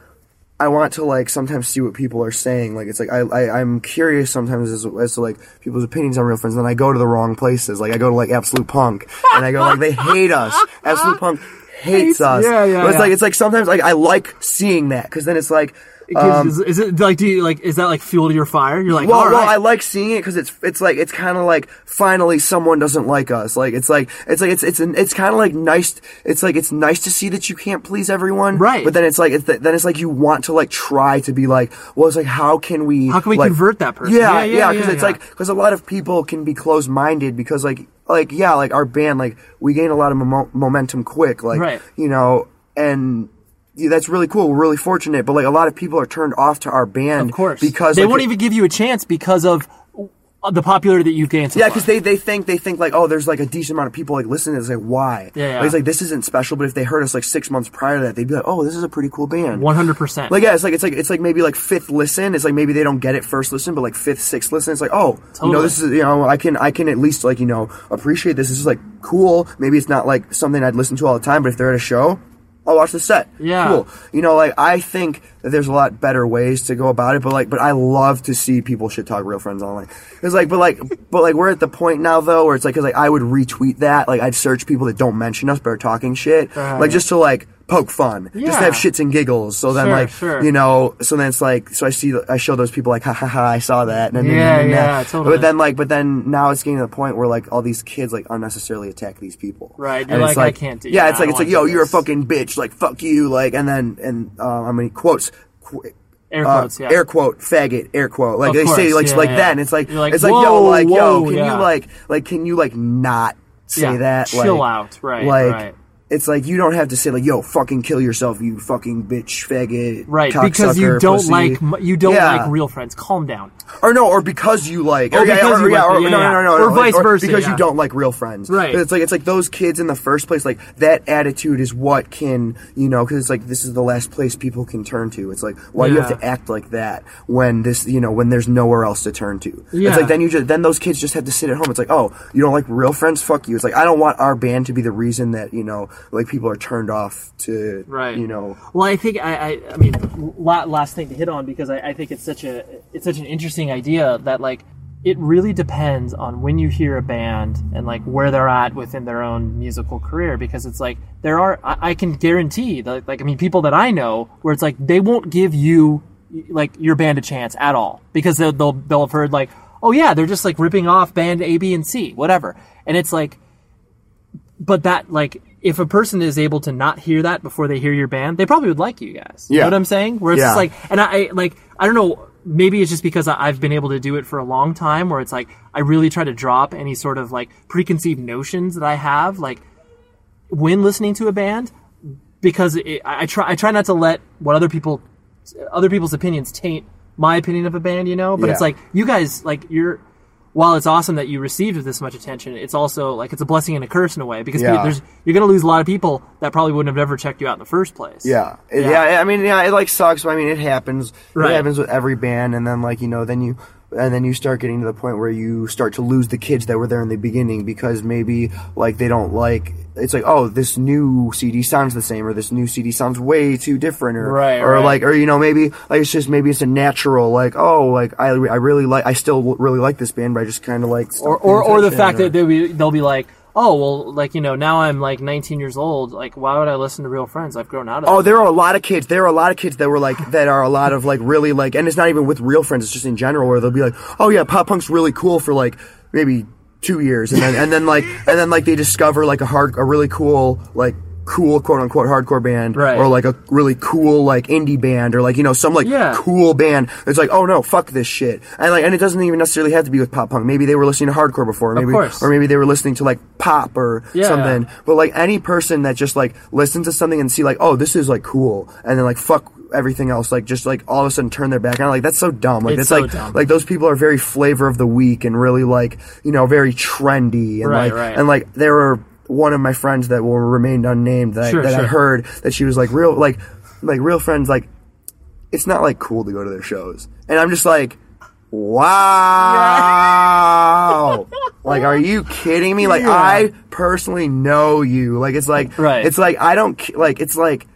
I want to like sometimes see what people are saying. Like it's like I, I I'm curious sometimes as, as to like people's opinions on real friends. And then I go to the wrong places. Like I go to like Absolute Punk, and I go like they hate us. Absolute Punk [LAUGHS] hates us. Yeah, yeah, But it's yeah. like it's like sometimes like I like seeing that because then it's like. Um, is, is it like do you like is that like fuel to your fire you're like well, well, I like seeing it because it's it's like it's kind of like finally someone doesn't like us. Like it's like it's like it's it's an, it's kind of like nice. It's like it's nice to see that you can't please everyone, Right. But then it's like it's then it's like you want to like try to be like, well, it's like how can we How can we like- convert that person? Yeah, Yeah, yeah, yeah, because yeah, it's yeah. like because a lot of people can be closed minded because like like yeah, like our band like we gain a lot of mo- momentum quick, like Right. you know, and. Yeah, that's really cool. We're really fortunate, but like a lot of people are turned off to our band, of course because they like, won't even give you a chance because of uh, the popularity that you've gained so Yeah, because they, they think they think like oh there's like a decent amount of people like listening. It's like why? Yeah, yeah. Like, it's like this isn't special, but if they heard us like six months prior to that, they'd be like oh this is a pretty cool band. 100% Like yeah, it's like it's like it's like maybe like fifth listen. It's like maybe they don't get it first listen, but like fifth, sixth listen, it's like oh you know this is you know I can I can at least like you know appreciate this. This is like cool. Maybe it's not like something I'd listen to all the time, but if they're at a show. I'll watch the set. Yeah. Cool. You know, like I think that there's a lot better ways to go about it, but like, but I love to see people shit talk real friends online. It's like, but like, but like, we're at the point now though where it's like, cause like I would retweet that, like I'd search people that don't mention us but are talking shit, Right. like just to like poke fun, just Yeah. to have shits and giggles. So then Sure, like, sure. you know, so then it's like, so I see, I show those people like, ha ha ha, I saw that. And then, Yeah, and then yeah, totally. But then like, but then now it's getting to the point where like all these kids like unnecessarily attack these people. Right, And you're it's like, I can't do Yeah, it's like it's like, yo, you're a fucking bitch. Like, fuck you. Like, and then and um, I mean quotes. Qu- Air uh, quotes, yeah. Air quote, faggot, air quote. Like Of they say, like yeah, like yeah. that, and it's like, like, it's like, whoa, yo, like yo, can you like like can you like not say that? chill like, out, right, Like right. It's like you don't have to say like, yo, fucking kill yourself, you fucking bitch, faggot, Right, because you don't pussy. like you don't Yeah. like real friends. Calm down. Or no, or because you like, Or or, yeah, because or, you yeah, like- or, yeah, no, yeah. no, no, Or no, vice like, versa, because you don't like real friends, Right. But it's like it's like those kids in the first place, like that attitude is what can you know, because it's like this is the last place people can turn to. It's like why do you have to act like that when this, you know, when there's nowhere else to turn to? Yeah. It's like then you just then those kids just have to sit at home. It's like oh, you don't like real friends? Fuck you. It's like I don't want our band to be the reason that you know, like people are turned off to, Right. You know, Well, I think I, I, I mean, la- last thing to hit on because I, I think it's such a, it's such an interesting idea that like, it really depends on when you hear a band and like where they're at within their own musical career because it's like there are, I, I can guarantee that like, I mean, people that I know where it's like they won't give you like your band a chance at all because they'll, they'll, they'll have heard like, oh yeah, they're just like ripping off band A, B, and C, whatever. And it's like, but that like if a person is able to not hear that before they hear your band, they probably would like you guys. You Yeah. know what I'm saying? Where it's Yeah. just like, and I like I don't know. Maybe it's just because I've been able to do it for a long time, where it's like I really try to drop any sort of like preconceived notions that I have, like when listening to a band, because it, I I try I try not to let what other people other people's opinions taint my opinion of a band, you know. But it's like you guys like you're. While it's awesome that you received this much attention, it's also like it's a blessing and a curse in a way because Yeah. there's you're going to lose a lot of people that probably wouldn't have ever checked you out in the first place. Yeah. Yeah. yeah, I mean, yeah, it like sucks. But I mean, it happens. Right. It happens with every band, and then like you know, then you and then you start getting to the point where you start to lose the kids that were there in the beginning because maybe like they don't like. It's like, oh, this new CD sounds the same, or this new CD sounds way too different, or Right, or right. like, or you know, maybe like it's just maybe it's a natural, like, oh, like I, I really like, I still really like this band, but I just kind of like, Or or, or the fact or- that they'll be they'll be like, oh well, like you know now I'm like 19 years old. Like why would I listen to Real Friends? I've grown out of. Oh, there are a lot of kids. There are a lot of kids that were like that are a lot of like really like, and it's not even with real friends. It's just in general where they'll be like, oh yeah, pop punk's really cool for like maybe two years, and then and then like and then like they discover like a hard, a really cool like cool quote unquote hardcore band, Right. or like a really cool like indie band, or like you know some like Yeah. cool band. It's like, oh no, fuck this shit, and like and it doesn't even necessarily have to be with pop punk. Maybe they were listening to hardcore before, maybe course. or maybe they were listening to like pop or Yeah. something. But like any person that just like listens to something and see like, oh, this is like cool, and then like fuck everything else, like just like all of a sudden turn their back on, like that's so dumb. Like It's that's so like dumb. like those people are very flavor of the week and really like you know very trendy and Right, like right. and like there were one of my friends that will remain unnamed that, Sure, that I heard that she was like real like like real friends like it's not like cool to go to their shows, and I'm just like. Wow! [LAUGHS] like, are you kidding me? Like, Yeah. I personally know you. Like, it's like, Right. it's like I don't like. It's like,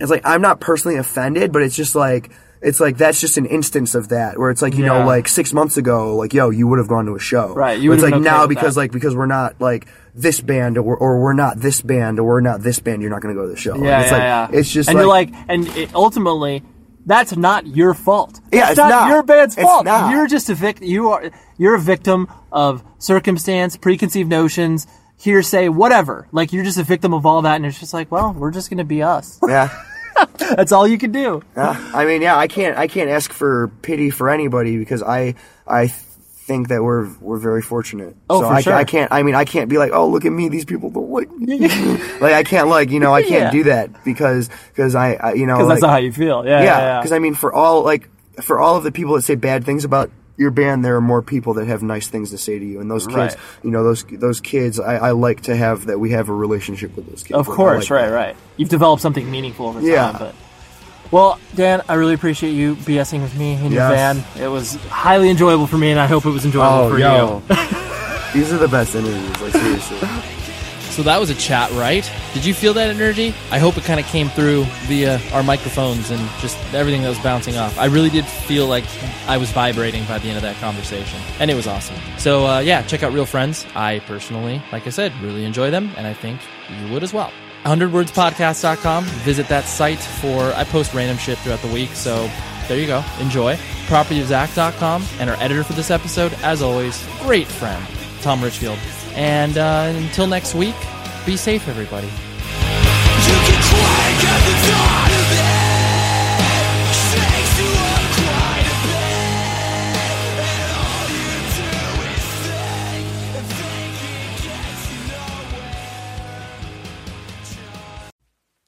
it's like I'm not personally offended, but it's just like. It's like that's just an instance of that where it's like you Yeah. know like six months ago like yo you would have gone to a show Right, you it's like okay now because that. like because we're not like this band or, or we're not this band or we're not this band you're not going to go to the show yeah, it's yeah, like yeah. it's just and like, you're like, and it, ultimately, that's not your fault. Yeah, it's not, not. your band's fault. You're just a victim. You are you're a victim of circumstance, preconceived notions, hearsay, whatever. Like you're just a victim of all that, and it's just like, well, we're just gonna be us. [LAUGHS] yeah [LAUGHS] That's all you can do. Yeah, I mean, yeah, I can't, I can't ask for pity for anybody because I, I think that we're, we're very fortunate. Oh, so for I, sure. I can't, I mean, I can't be like, oh, look at me, these people don't like me. [LAUGHS] [LAUGHS] like, I can't, like, you know, I can't Yeah. do that because, because I, I, you know, Because like, that's not how you feel. Yeah, yeah. yeah, yeah. because I mean, for all, like, for all of the people that say bad things about your band, there are more people that have nice things to say to you, and those kids, Right. you know, those those kids, I, I like to have that we have a relationship with those kids. Of course, like right, that. right. You've developed something meaningful over time. Yeah. But well, Dan, I really appreciate you BSing with me in your Yes. van. It was highly enjoyable for me, and I hope it was enjoyable Oh, for yo. you. [LAUGHS] These are the best interviews, like seriously. So that was a chat, right? Did you feel that energy? I hope it kind of came through via our microphones and just everything that was bouncing off. I really did feel like I was vibrating by the end of that conversation, and it was awesome. So uh, yeah, check out Real Friends. I personally, like I said, really enjoy them, and I think you would as well. 100wordspodcast.com. Visit that site for I post random shit throughout the week, so there you go. Enjoy. Propertyofzack.com and our editor for this episode, as always, great friend, Tom Richfield. And uh, until next week, be safe, everybody.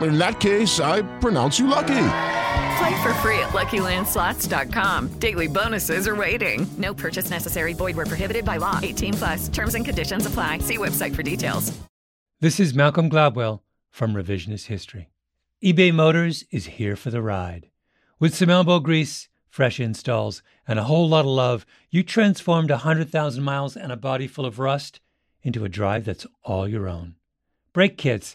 In that case, I pronounce you lucky. Play for free at LuckyLandSlots.com. Daily bonuses are waiting. No purchase necessary. Void where prohibited by law. 18 plus. Terms and conditions apply. See website for details. This is Malcolm Gladwell from Revisionist History. eBay Motors is here for the ride. With some elbow grease, fresh installs, and a whole lot of love, you transformed 100,000 miles and a body full of rust into a drive that's all your own. Brake kits,